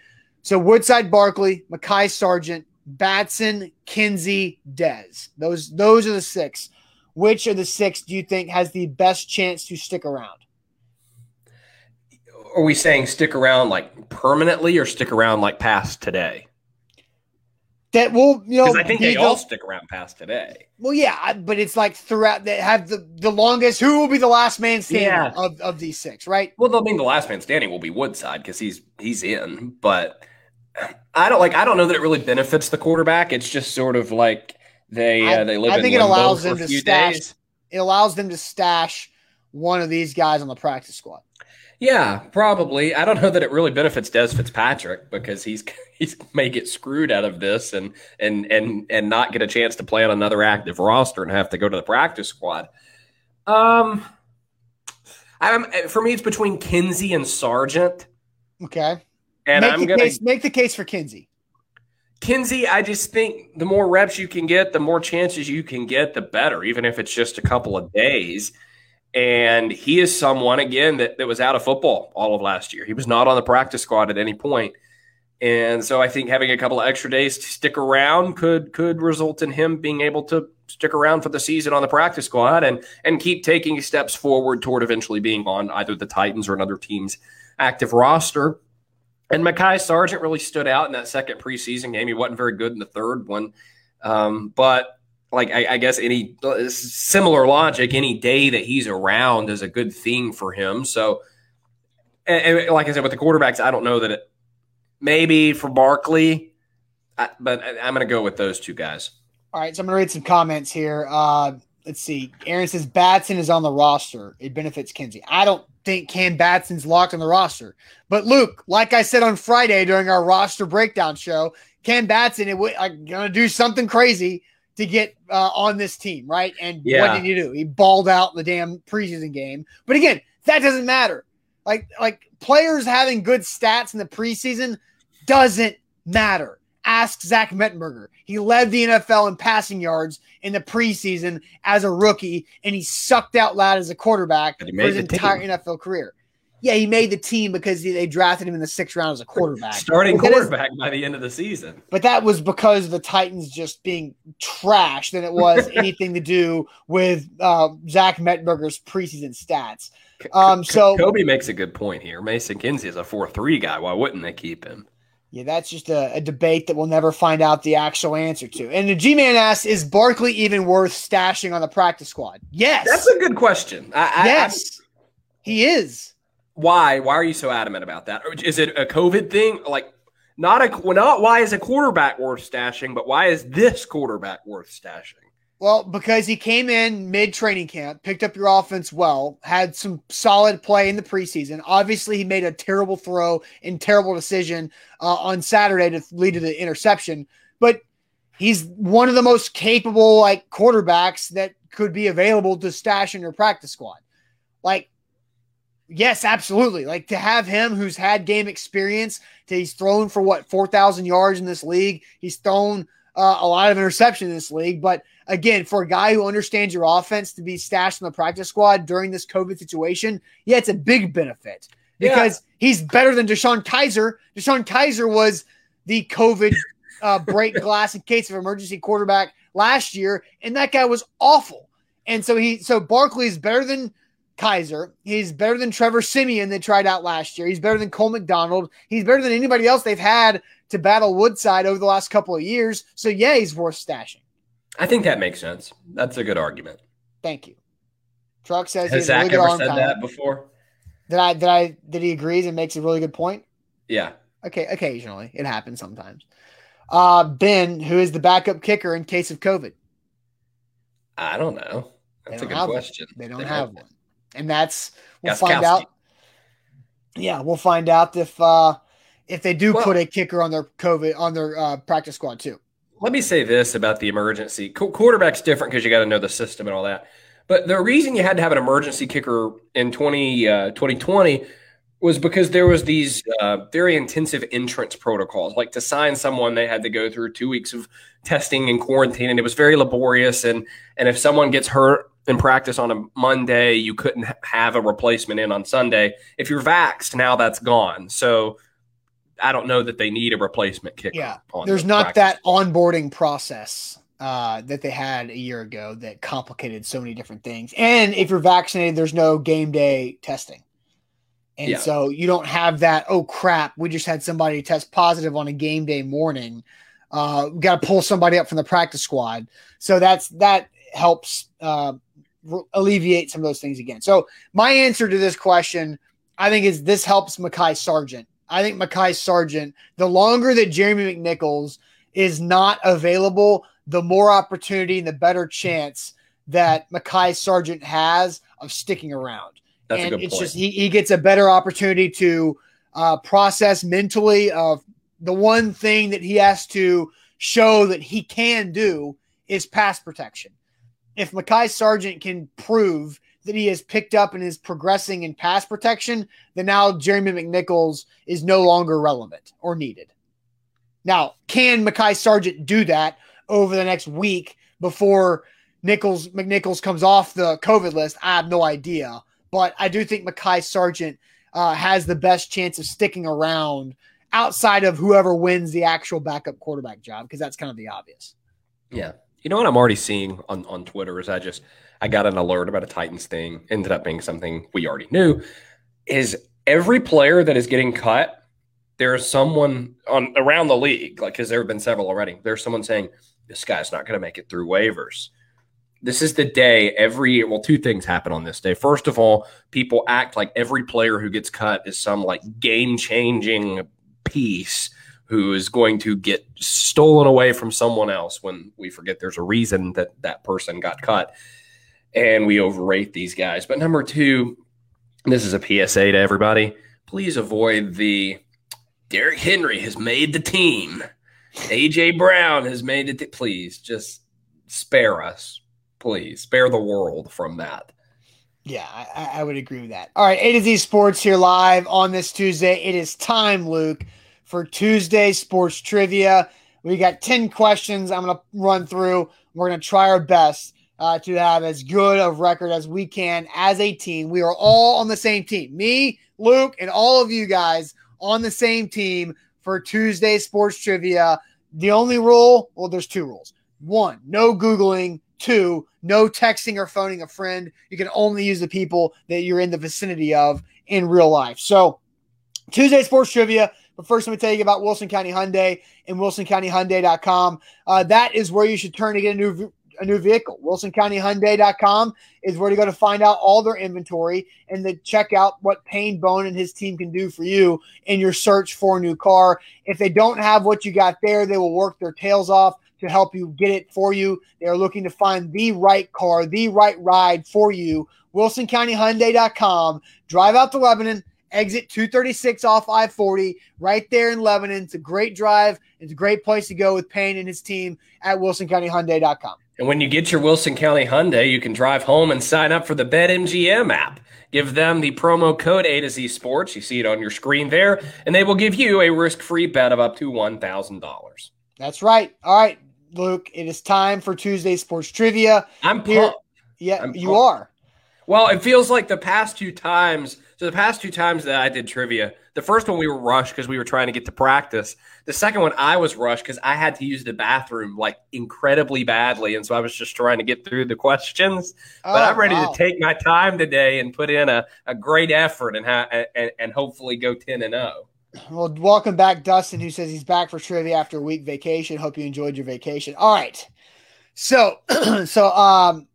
So Woodside, Barkley, Mekhi Sargent, Batson, Kinsey, Dez. Those those are the six. Which of the six do you think has the best chance to stick around? Are we saying stick around like permanently or stick around like past today? That will, you know, I think they all stick around past today. Well, yeah, but it's like throughout that have the the longest. Who will be the last man standing yeah. of, of these six, right? Well, I mean, the last man standing will be Woodside because he's he's in, but I don't like. I don't know that it really benefits the quarterback. It's just sort of like they uh, they live. I think it allows them to stash. Days. It allows them to stash one of these guys on the practice squad. Yeah, probably. I don't know that it really benefits Dez Fitzpatrick because he's he's may get screwed out of this and and and and not get a chance to play on another active roster and have to go to the practice squad. Um, I'm for me, it's between Kinsey and Sargent. Okay. And make I'm the gonna case, make the case for Kinsey. Kinsey, I just think the more reps you can get, the more chances you can get, the better, even if it's just a couple of days. And he is someone, again, that, that was out of football all of last year. He was not on the practice squad at any point. And so I think having a couple of extra days to stick around could could result in him being able to stick around for the season on the practice squad and and keep taking steps forward toward eventually being on either the Titans or another team's active roster. And Mekhi Sargent really stood out in that second preseason game. He wasn't very good in the third one. Um, but like I, I, guess any similar logic, any day that he's around is a good thing for him. So, and, and like I said, with the quarterbacks, I don't know that it maybe for Barkley, I, but I, am going to go with those two guys. All right, so I'm going to read some comments here. Uh, let's see. Aaron says Batson is on the roster. It benefits Kinsey. I don't think Cam Batson's locked on the roster. But Luke, like I said on Friday during our roster breakdown show, Cam Batson it is like, gonna do something crazy to get uh, on this team, right? And yeah. what did he do? He balled out in the damn preseason game. But again, that doesn't matter. Like like players having good stats in the preseason doesn't matter. Ask Zach Mettenberger. He led the NFL in passing yards in the preseason as a rookie, and he sucked out loud as a quarterback for his entire team. NFL career. Yeah, he made the team because they drafted him in the sixth round as a quarterback. Starting quarterback is, by the end of the season. But that was because the Titans just being trash than it was anything to do with uh, Zach Mettenberger's preseason stats. Um, so Kobe makes a good point here. Mason Kinsey is a four-three guy. Why wouldn't they keep him? Yeah, that's just a, a, debate that we'll never find out the actual answer to. And the G Man asks, is Barkley even worth stashing on the practice squad? Yes. That's a good question. I, yes, I, he is. Why? Why are you so adamant about that? Is it a COVID thing? Like, not a not why is a quarterback worth stashing, but why is this quarterback worth stashing? Well, because he came in mid training camp, picked up your offense well, had some solid play in the preseason. Obviously, he made a terrible throw and terrible decision uh, on Saturday to lead to the interception. But he's one of the most capable like quarterbacks that could be available to stash in your practice squad. Like, yes, absolutely. Like to have him who's had game experience, to, he's thrown for what four thousand yards in this league. He's thrown uh, a lot of interception in this league, but again, for a guy who understands your offense to be stashed in the practice squad during this COVID situation, yeah, it's a big benefit because yeah. he's better than DeShone Kizer. DeShone Kizer was the COVID uh, break glass in case of emergency quarterback last year, and that guy was awful. And so he, so Barkley is better than Kizer. He's better than Trevor Siemian that tried out last year. He's better than Cole McDonald. He's better than anybody else they've had to battle Woodside over the last couple of years. So yeah, he's worth stashing. I think that makes sense. That's a good argument. Thank you. Truck says has Zach really ever said time. that before? Did I did I did he agrees and makes a really good point? Yeah. Okay, occasionally. It happens sometimes. Uh Ben, who is the backup kicker in case of COVID? I don't know. That's a good question. They don't they have one. And that's we'll find out. Yeah, we'll find out if uh if they do well, put a kicker on their COVID on their uh, practice squad too. Let me say this about the emergency Qu- quarterback's different because you got to know the system and all that. But the reason you had to have an emergency kicker in 20, uh, 2020 was because there was these uh, very intensive entrance protocols. Like to sign someone, they had to go through two weeks of testing and quarantine, and it was very laborious. And and if someone gets hurt in practice on a Monday, you couldn't have a replacement in on Sunday. If you're vaxxed, now that's gone. So I don't know that they need a replacement kicker. Yeah, there's the not that onboarding process uh, that they had a year ago that complicated so many different things. And if you're vaccinated, there's no game day testing. And yeah. so you don't have that, oh crap, we just had somebody test positive on a game day morning. Uh, we got to pull somebody up from the practice squad. So that's that helps uh, alleviate some of those things again. So my answer to this question, I think, is this helps Mekhi Sargent. I think Mekhi Sargent, the longer that Jeremy McNichols is not available, the more opportunity and the better chance that Mekhi Sargent has of sticking around. That's and it's point. just he, he gets a better opportunity to uh, process mentally of the one thing that he has to show that he can do is pass protection. If Mekhi Sargent can prove that he has picked up and is progressing in pass protection, then now Jeremy McNichols is no longer relevant or needed. Now, can Mekhi Sargent do that over the next week before Nichols McNichols comes off the COVID list? I have no idea, but I do think Mekhi Sargent uh, has the best chance of sticking around outside of whoever wins the actual backup quarterback job because that's kind of the obvious. Yeah, you know what I'm already seeing on on Twitter is I just I got an alert about a Titans thing, ended up being something we already knew. Is every player that is getting cut there's someone on around the league, like because there have been several already. There's someone saying this guy's not going to make it through waivers. This is the day every well, two things happen on this day. First of all, people act like every player who gets cut is some like game changing piece who is going to get stolen away from someone else when we forget there's a reason that that person got cut and we overrate these guys. But number two, this is a PSA to everybody. Please avoid the Derrick Henry has made the team. AJ Brown has made it. Please just spare us. Please spare the world from that. Yeah, I, I, would agree with that. All right, A to Z Sports here live on this Tuesday. It is time, Luke, for Tuesday Sports Trivia. We got 10 questions I'm going to run through. We're going to try our best uh, to have as good of a record as we can as a team. We are all on the same team. Me, Luke, and all of you guys on the same team for Tuesday sports trivia. The only rule, well, there's two rules. One, no Googling. Two, no texting or phoning a friend. You can only use the people that you're in the vicinity of in real life. So, Tuesday sports trivia. But first, let me tell you about Wilson County Hyundai and WilsonCountyHyundai.com. Uh, that is where you should turn to get a new a new vehicle. WilsonCountyHyundai.com is where to go to find out all their inventory and to check out what Payne Bone and his team can do for you in your search for a new car. If they don't have what you got there, they will work their tails off to help you get it for you. They are looking to find the right car, the right ride for you. WilsonCountyHyundai.com. Drive out to Lebanon exit 236 off I 40 right there in Lebanon. It's a great drive. It's a great place to go with Payne and his team at WilsonCountyHyundai.com. And when you get your Wilson County Hyundai, you can drive home and sign up for the BetMGM app. Give them the promo code A to Z Sports. You see it on your screen there, and they will give you a risk free bet of up to $1,000. That's right. All right, Luke, it is time for Tuesday Sports Trivia. I'm Here. Yeah, I'm you are. Well, it feels like the past two times. So the past two times that I did trivia, the first one we were rushed because we were trying to get to practice. The second one I was rushed because I had to use the bathroom like incredibly badly, and so I was just trying to get through the questions. Oh, but I'm ready wow. to take my time today and put in a, a great effort and, ha- and and hopefully go ten and zero. Oh. Well, welcome back, Dustin, who says he's back for trivia after a week vacation. Hope you enjoyed your vacation. All right, so so um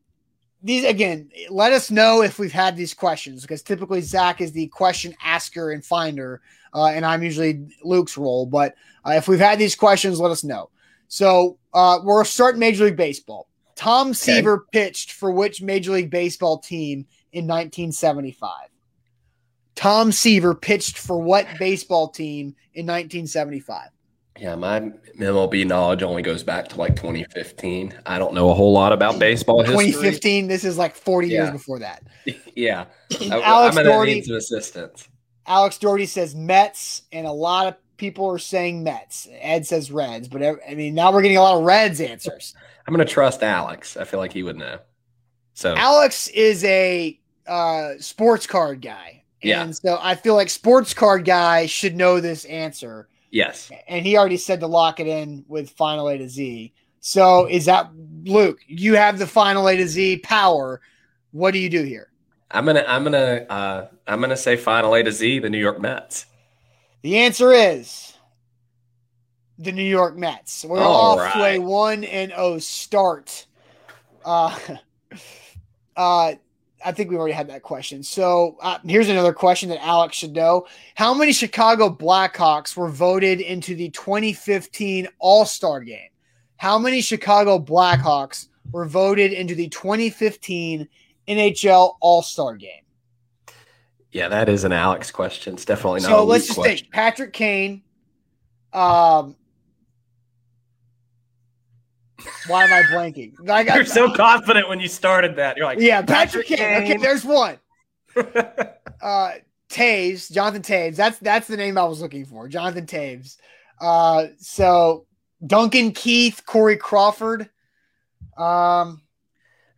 these again, let us know if we've had these questions because typically Zach is the question asker and finder, uh, and I'm usually Luke's role. But uh, if we've had these questions, let us know. So uh, we're starting Major League Baseball. Tom Seaver pitched for which Major League Baseball team in 1975? Tom Seaver pitched for what baseball team in 1975? Yeah, my MLB knowledge only goes back to like 2015. I don't know a whole lot about baseball 2015, this is like 40 yeah. years before that. yeah. Alex I'm Doherty, need some assistance. Alex Doherty says Mets, and a lot of people are saying Mets. Ed says Reds, but I mean, now we're getting a lot of Reds answers. I'm going to trust Alex. I feel like he would know. So Alex is a uh, sports card guy. Yeah. And so I feel like sports card guy should know this answer. Yes, And he already said to lock it in with final A to Z. So is that Luke? You have the final A to Z power. What do you do here? I'm gonna I'm gonna uh, I'm gonna say final A to Z, the New York Mets. The answer is the New York Mets. We're All off to a one and oh start. Uh, uh, I think we already had that question. So uh, here's another question that Alex should know: How many Chicago Blackhawks were voted into the 2015 All Star Game? How many Chicago Blackhawks were voted into the 2015 NHL All Star Game? Yeah, that is an Alex question. It's definitely not. So a let's just question. think: Patrick Kane. Um, why am I blanking? I got You're so confident when you started that. You're like, yeah, Patrick, Patrick Kane. Okay, there's one. Uh, Toews, Jonathan Toews. That's that's the name I was looking for, Jonathan Toews. Uh, so Duncan Keith, Corey Crawford. Um,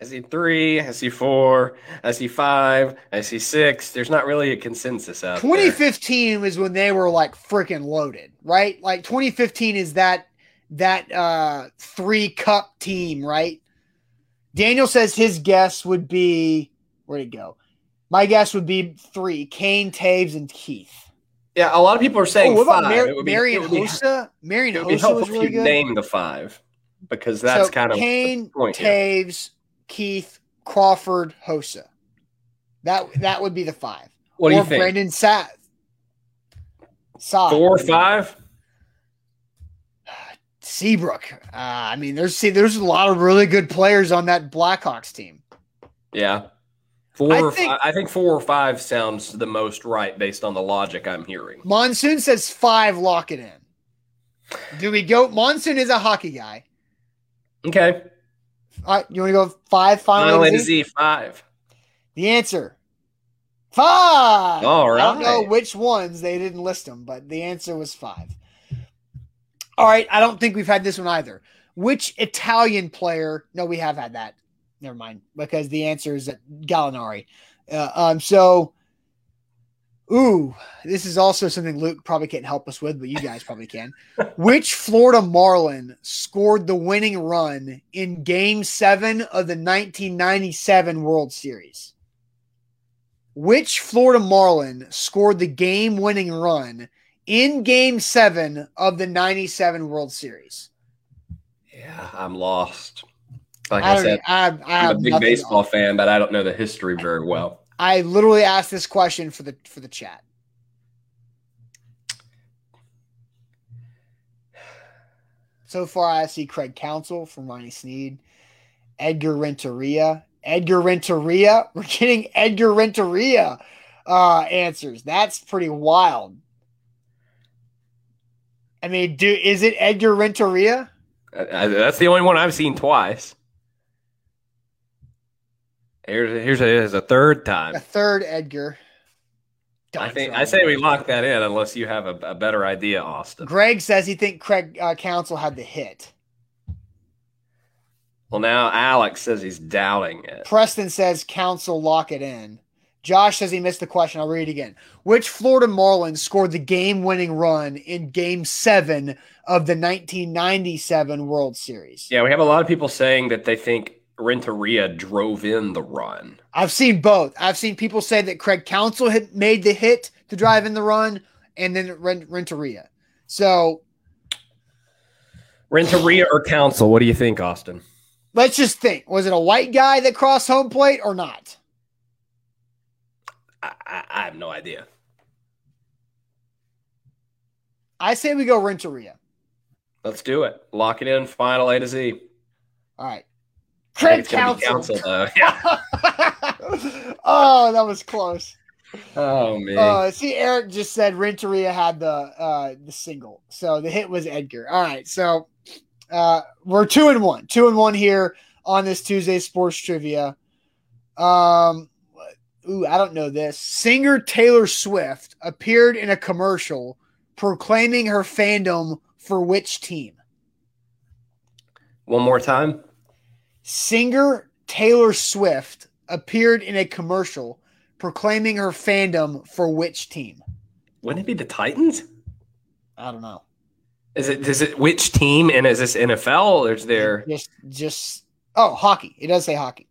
I see three, I see four, I see five, I see six. There's not really a consensus out there. 2015 was when they were like freaking loaded, right? Like 2015 is that that uh three cup team, right? Daniel says his guess would be where'd it go? My guess would be three: Kane, Toews, and Keith. Yeah, a lot of people are saying Oh, about five. Mar- it Marion it would be, Hossa? Marion it would be helpful was if really you good. name the five because that's So kind of Kane, point here. Toews, Keith, Crawford, Hossa. That that would be the five. What do you think? Brandon. Saad. Four or five? Seabrook. Uh, I mean, there's see, there's a lot of really good players on that Blackhawks team. Yeah. Four I or think- five, I think four or five sounds the most right based on the logic I'm hearing. Monsoon says five. Lock it in. Do we go? Monsoon is a hockey guy. Okay. All right, you want to go five? Final, Final A A to to Z? Five. The answer five. All I don't know which ones they didn't list them, but the answer was five. All right, I don't think we've had this one either. Which Italian player? No, we have had that. Never mind, because the answer is Gallinari. Uh, um, so, ooh, this is also something Luke probably can't help us with, but you guys probably can. Which Florida Marlin scored the winning run in Game Seven of the 1997 World Series? Which Florida Marlin scored the game winning run in game seven of the 97 World Series? Yeah, I'm lost. Like I, I said, I, have a big baseball on- fan, but I don't know the history very well. I literally asked this question for the for the chat. So far, I see Craig Counsell from Ronnie Sneed, Edgar Renteria, Edgar Renteria. We're getting Edgar Renteria uh, answers. That's pretty wild. I mean, do is it Edgar Renteria? I, I- that's the only one I've seen twice. Here's here's a, here's a third time. A third Edgar. I Don't think I say we lock that in unless you have a, a better idea, Austin. Greg says he think Craig uh, Counsell had the hit. Well, now Alex says he's doubting it. Preston says Counsell lock it in. Josh says he missed the question. I'll read it again. Which Florida Marlins scored the game-winning run in Game Seven of the 1997 World Series? Yeah, we have a lot of people saying that they think Renteria drove in the run. I've seen both. I've seen people say that Craig Counsell had made the hit to drive in the run, and then Ren- Renteria. So Renteria or Counsell? What do you think, Austin? let's just think: was it a white guy that crossed home plate or not? I, I, I have no idea. I say we go Renteria. Let's do it. Lock it in. Final A to Z. All right. Craig it's be Counsell. Counsell though. Yeah. oh, that was close. Oh man. Uh, see, Eric just said Renteria had the uh, the single, so the hit was Edgar. All right, so uh, we're two and one, two and one here on this Tuesday sports trivia. Um, ooh, I don't know this. Singer Taylor Swift appeared in a commercial proclaiming her fandom for which team? One more time. Singer Taylor Swift appeared in a commercial proclaiming her fandom for which team? Wouldn't it be the Titans? I don't know. Is it is it which team and is this NFL or is there Just just oh hockey. It does say hockey.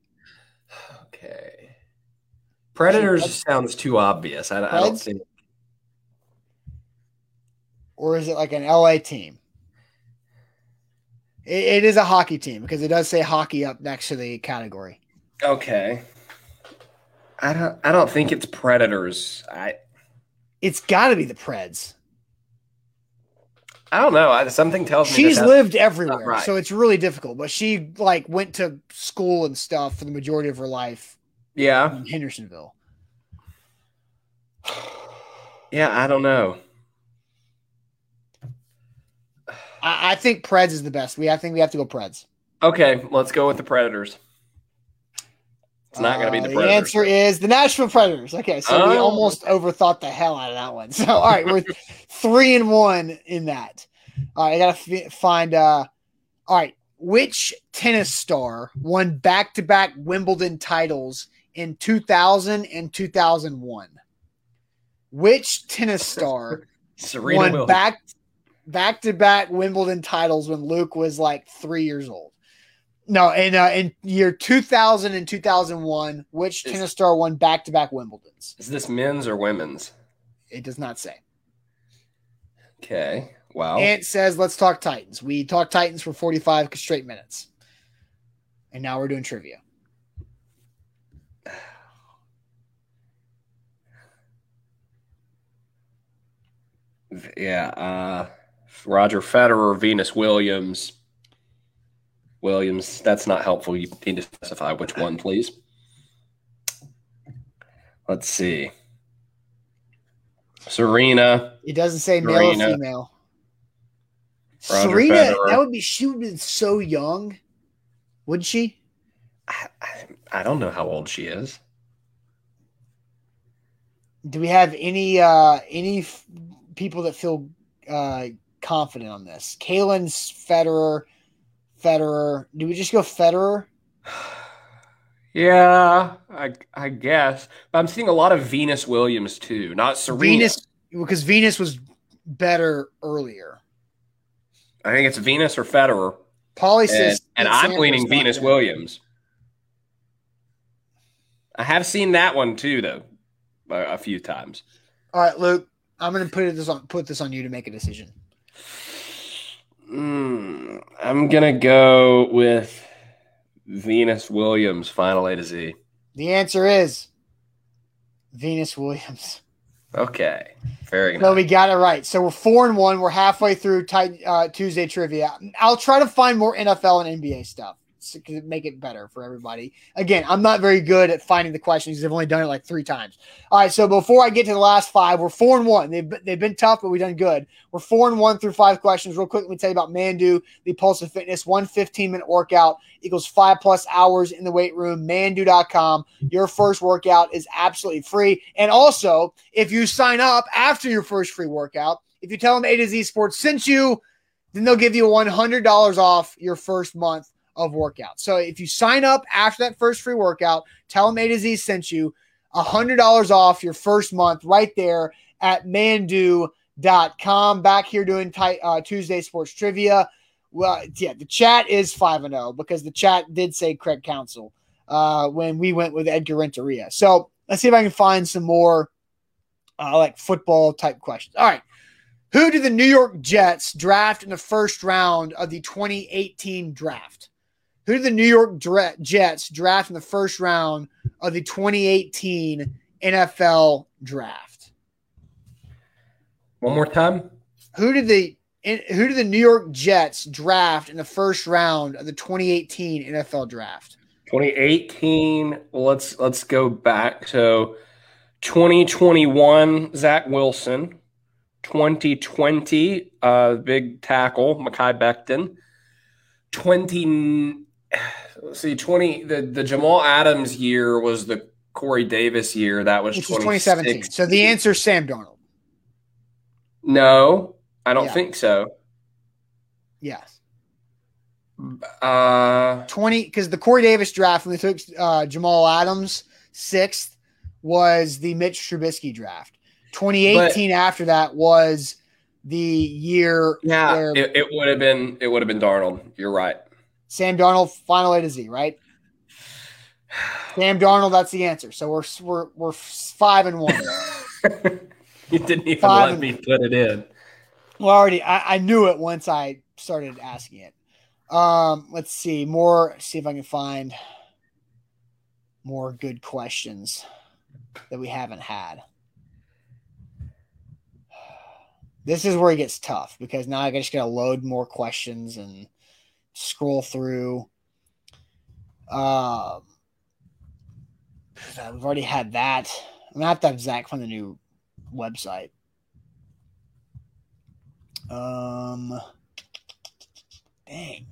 Okay. Predators sounds too obvious. I, I don't Preds? think Or is it like an LA team? It, it is a hockey team because it does say hockey up next to the category. Okay. I don't I don't think it's Predators. I It's got to be the Preds. I don't know. I, something tells me She's lived everywhere, right. so it's really difficult. But she like went to school and stuff for the majority of her life Yeah. in Hendersonville. Yeah, I don't know. I, I think Preds is the best. We I think we have to go Preds. Okay, let's go with the Predators. It's not going to be Uh, the the Predators. answer is the Nashville Predators. Okay, so we Oh. almost overthought the hell out of that one. So all right, we're three and one in that. All right, I gotta f- find. uh All right, which tennis star won back-to-back Wimbledon titles in 2000 and 2001? Which tennis star Serena won Williams. back back-to-back Wimbledon titles when Luke was like three years old? No, in uh, in year 2000 and 2001, which Is- tennis star won back-to-back Wimbledons? Is this men's or women's? It does not say. Okay. Wow. Ant says, "Let's talk Titans." We talked Titans for 45 straight minutes, and now we're doing trivia. Yeah. Uh, Roger Federer, Venus Williams. Williams. That's not helpful. You need to specify which one, please. Let's see. Serena. It doesn't say male or Serena. female. Roger Serena, Federer. that would be. She would be so young, would she? I, I, I don't know how old she is. Do we have any uh any people that feel uh confident on this? Kalen's Federer, Federer. Do we just go Federer? Yeah, I I guess. But I'm seeing a lot of Venus Williams too, not Serena. Venus, because Venus was better earlier. I think it's Venus or Federer, and, says, and Pete I'm leaning Venus there. Williams. I have seen that one too, though, a, a few times. All right, Luke. I'm going to put it this on put this on you to make a decision. Mm, I'm gonna go with Venus Williams, final A to Z. The answer is Venus Williams. Okay, very good. No, we got it right. So we're four and one. We're halfway through tight, uh, Tuesday trivia. I'll try to find more NFL and NBA stuff make it better for everybody. Again, I'm not very good at finding the questions. 'cause I've only done it like three times. All right. So before I get to the last five, we're four and one. They've, they've been tough, but we've done good. We're four and one through five questions. Real quick, let me tell you about Mandu, the Pulse of Fitness. One 15 minute workout equals five plus hours in the weight room. Mandu.com. Your first workout is absolutely free. And also, if you sign up after your first free workout, if you tell them A to Z Sports sent you, then they'll give you $100 off your first month of workout. So if you sign up after that first free workout, tell them A to Z sent you $100 off your first month right there at mandu.com. Back here doing tight, uh, Tuesday Sports Trivia. Well, yeah, the chat is 5 and 0 because the chat did say Craig Counsell uh, when we went with Edgar Renteria. So let's see if I can find some more uh, like football type questions. All right. Who did the New York Jets draft in the first round of the 2018 draft? Who did the New York Dra- Jets draft in the first round of the 2018 NFL draft? One more time. Who did the who did the New York Jets draft in the first round of the 2018 NFL draft? 2018. Let's let's go back. So 2021, Zach Wilson. 2020, uh, big tackle, Mekhi Becton. 20 let's see, 20 the, the Jamal Adams year was the Corey Davis year. That was 2017. So the answer is Sam Darnold. No, I don't Yeah. think so. Yes. Uh, 20 because the Corey Davis draft when they took uh, Jamal Adams sixth was the Mitch Trubisky draft. 2018 after that was the year yeah, where it, it would have been it would have been Darnold. You're right. Sam Darnold final A to Z, right? Sam Darnold, that's the answer. So we're we're we're five and one. you didn't even Five let me put it in. Well, already I, I knew it once I started asking it. Um, let's see more. See if I can find more good questions that we haven't had. This is where it gets tough because now I just gotta load more questions and scroll through. Um, we've already had that. I'm gonna have to have Zach find the new website. Um, dang.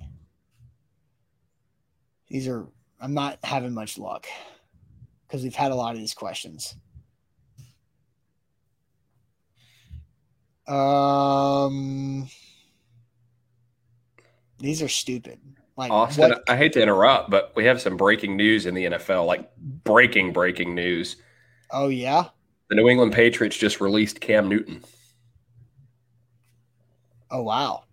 These are, I'm not having much luck because we've had a lot of these questions. Um, these are stupid. Like, Austin, what- I hate to interrupt, but we have some breaking news in the NFL, like breaking breaking news. oh, yeah. The New England Patriots just released Cam Newton. Oh, wow.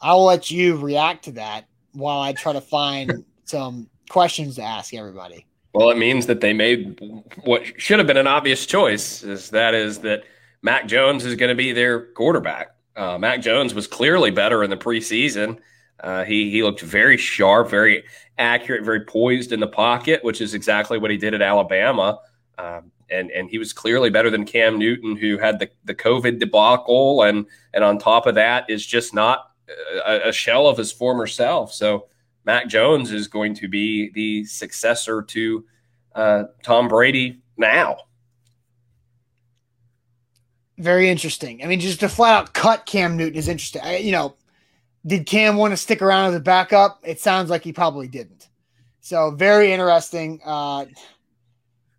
I'll let you react to that while I try to find some questions to ask everybody. Well, it means that they made what should have been an obvious choice. Is that is that Mac Jones is going to be their quarterback. Uh, Mac Jones was clearly better in the preseason. Uh, he he looked very sharp, very accurate, very poised in the pocket, which is exactly what he did at Alabama. Um, and and he was clearly better than Cam Newton, who had the the COVID debacle, and and on top of that is just not a, a shell of his former self. So Mac Jones is going to be the successor to uh, Tom Brady now. Very interesting. I mean, just to flat out cut Cam Newton is interesting. I, you know, did Cam want to stick around as a backup? It sounds like he probably didn't. So very interesting. Uh,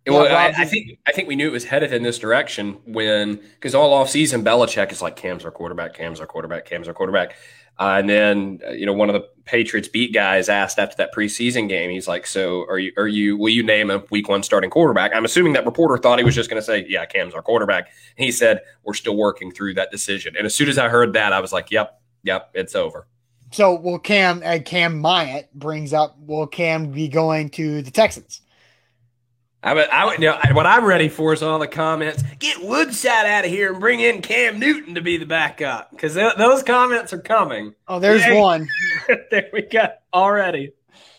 Yeah, well, I, I think I think we knew it was headed in this direction when because all off season Belichick is like Cam's our quarterback, Cam's our quarterback, Cam's our quarterback, uh, and then uh, you know one of the Patriots beat guys asked after that preseason game, he's like, "So are you are you will you name a Week One starting quarterback?" I'm assuming that reporter thought he was just going to say, "Yeah, Cam's our quarterback." And he said, "We're still working through that decision." And as soon as I heard that, I was like, "Yep, yep, it's over." so will Cam uh, Cam Myatt brings up will Cam be going to the Texans? I would, I would, you know, what I'm ready for is all the comments. Get Woodside out of here and bring in Cam Newton to be the backup because those comments are coming. Oh, there's Yay. one. there we go already.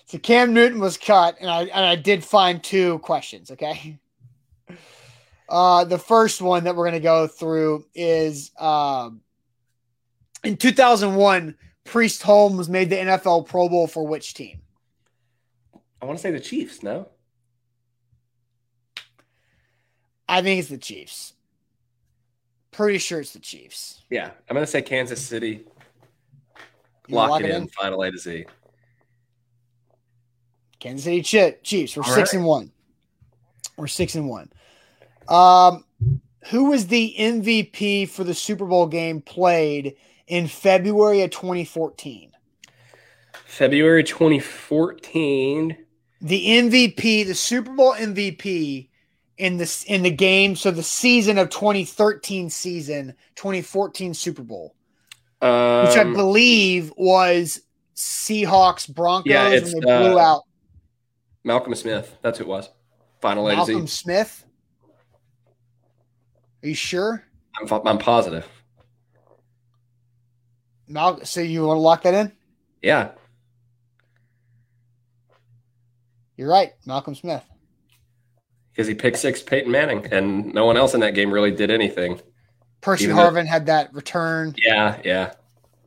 So Cam Newton was cut, and I and I did find two questions. Okay. Uh, the first one that we're going to go through is um, in 2001, Priest Holmes made the NFL Pro Bowl for which team? I want to say the Chiefs. No, I think it's the Chiefs. Pretty sure it's the Chiefs. yeah, I'm going to say Kansas City. You Lock, lock it it in. in? Final A to Z. Kansas City Chi- Chiefs. We're All six right. and one. We're six and one. Um, who was the MVP for the Super Bowl game played in February of 2014? February 2014. The MVP, the Super Bowl MVP in this in the game, so the season of 2013 season, 2014 Super Bowl, Um, which I believe was Seahawks Broncos Yeah, when they blew uh, out Malcolm Smith. That's who it was. Final A Malcolm Z. Smith. Are you sure? I'm, I'm positive. Mal- so you want to lock that in? Yeah. You're right, Malcolm Smith. Because he picked six Peyton Manning, and no one else in that game really did anything. Percy Even though- Harvin had that return. Yeah, yeah.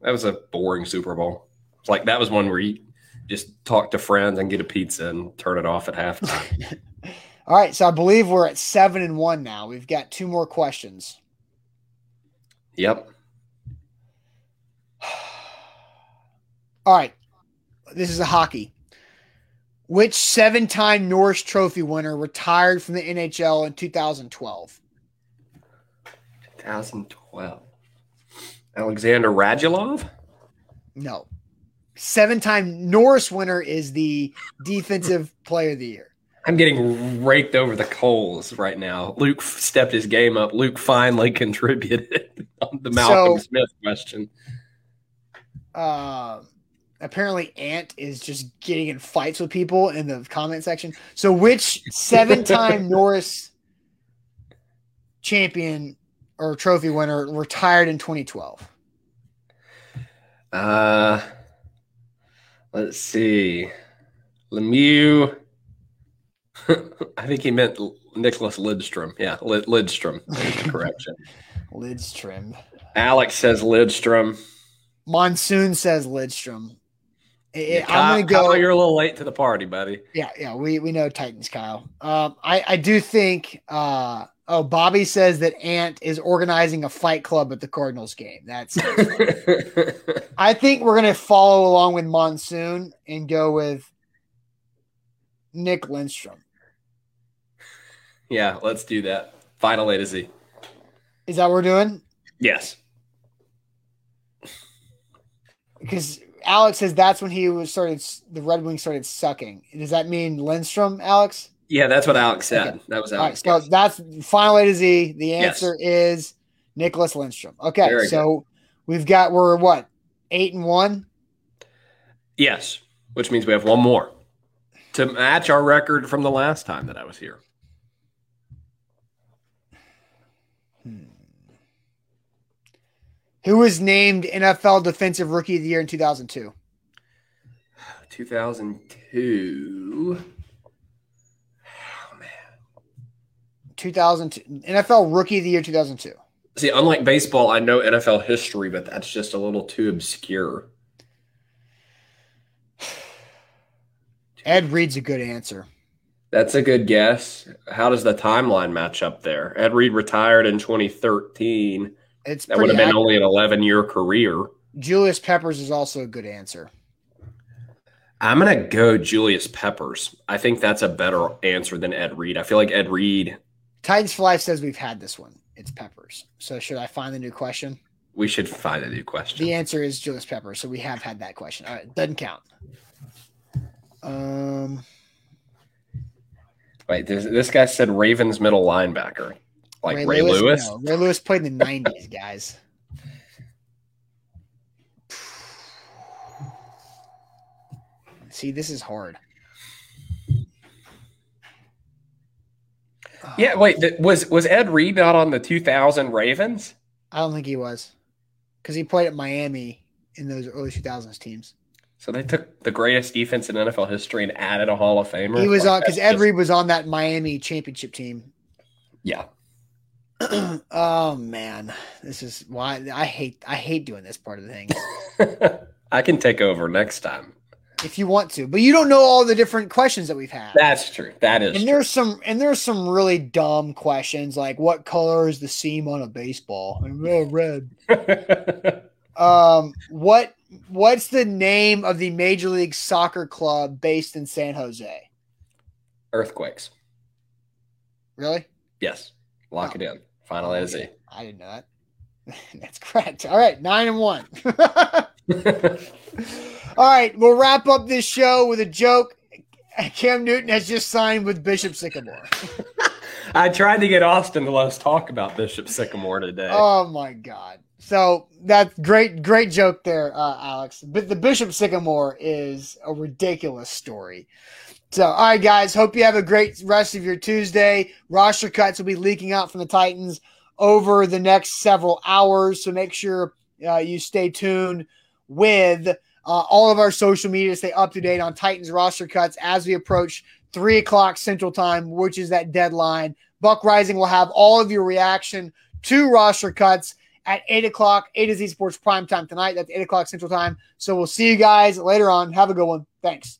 That was a boring Super Bowl. It's like that was one where you just talk to friends and get a pizza and turn it off at halftime. All right, so I believe we're at seven and one now. We've got two more questions. yep. All right, this is a hockey. Which seven-time Norris Trophy winner retired from the NHL in 2012? 2012. Alexander Radulov? No, seven time Norris winner is the defensive player of the year. I'm getting raked over the coals right now. Luke stepped his game up. Luke finally contributed on the Malcolm so, Smith question. Uh, apparently, Ant is just getting in fights with people in the comment section. So, which seven time Norris champion or trophy winner retired in 2012? Uh, let's see. Lemieux. I think he meant Nicholas Lidstrom. Yeah, Lid- Lidstrom. Correction. Lidstrom. Alex says Lidstrom. Monsoon says Lidstrom. Yeah, I'm gonna go. Kyle, you're a little late to the party, buddy. Yeah, yeah, we we know Titans, Kyle. Um, I I do think uh Oh, Bobby says that Ant is organizing a fight club at the Cardinals game. That's I think we're gonna follow along with Monsoon and go with Nick Lindstrom. Yeah, let's do that. Final A to Z. Is that what we're doing? Yes. Because Alex says that's when he was started the Red Wings started sucking. Does that mean Lindstrom, Alex? Yeah, that's what Alex said. Okay. That was Alex. so that's final A to Z. The answer yes. is Nicholas Lindstrom. Okay, Very so good. we've got we're what eight and one. Yes, which means we have one more to match our record from the last time that I was here. Who was named NFL Defensive Rookie of the Year in 2002? 2002. man. 2002 NFL Rookie of the Year 2002. See, unlike baseball, I know NFL history, but that's just a little too obscure. Ed Reed's a good answer. That's a good guess. How does the timeline match up there? Ed Reed retired in 2013. It's that would have been only an 11 year career. Julius Peppers is also a good answer. I'm gonna go Julius Peppers. I think that's a better answer than Ed Reed. I feel like Ed Reed Titans for Life says we've had this one. It's Peppers. So should I find the new question? We should find a new question. The answer is Julius Peppers. So we have had that question. All right, doesn't count. Um. Wait, this, this guy said Ravens middle linebacker, like Ray, Ray Lewis. Lewis? No, Ray Lewis played in the '90s, guys. See, this is hard. Yeah, wait, th- was was Ed Reed not on the 2000 Ravens? I don't think he was, because he played at Miami in those early 2000s teams. So they took the greatest defense in NFL history and added a Hall of Famer. He was like, on because Ed just... Reed was on that Miami championship team. Yeah. oh man, this is why I hate I hate doing this part of the thing. I can take over next time if you want to, but you don't know all the different questions that we've had. That's true. That is. And true. there's some and there's some really dumb questions like what color is the seam on a baseball? Oh, red. um, what what's the name of the Major League Soccer club based in San Jose? Earthquakes. Really? Yes. Lock oh. it in. Final to Z. I didn't know that. That's correct. All right, nine and one. All right, we'll wrap up this show with a joke. Cam Newton has just signed with Bishop Sycamore. I tried to get Austin to let us talk about Bishop Sycamore today. Oh my God! So that's great, great joke there, uh, Alex. But the Bishop Sycamore is a ridiculous story. So, all right, guys. Hope you have a great rest of your Tuesday. Roster cuts will be leaking out from the Titans over the next several hours. So make sure uh, you stay tuned with uh, all of our social media to stay up to date on Titans roster cuts as we approach three o'clock Central Time, which is that deadline. Buck Reising will have all of your reaction to roster cuts at 8 o'clock, A to Z Sports Prime Time tonight. That's 8 o'clock Central Time. So we'll see you guys later on. Have a good one. Thanks.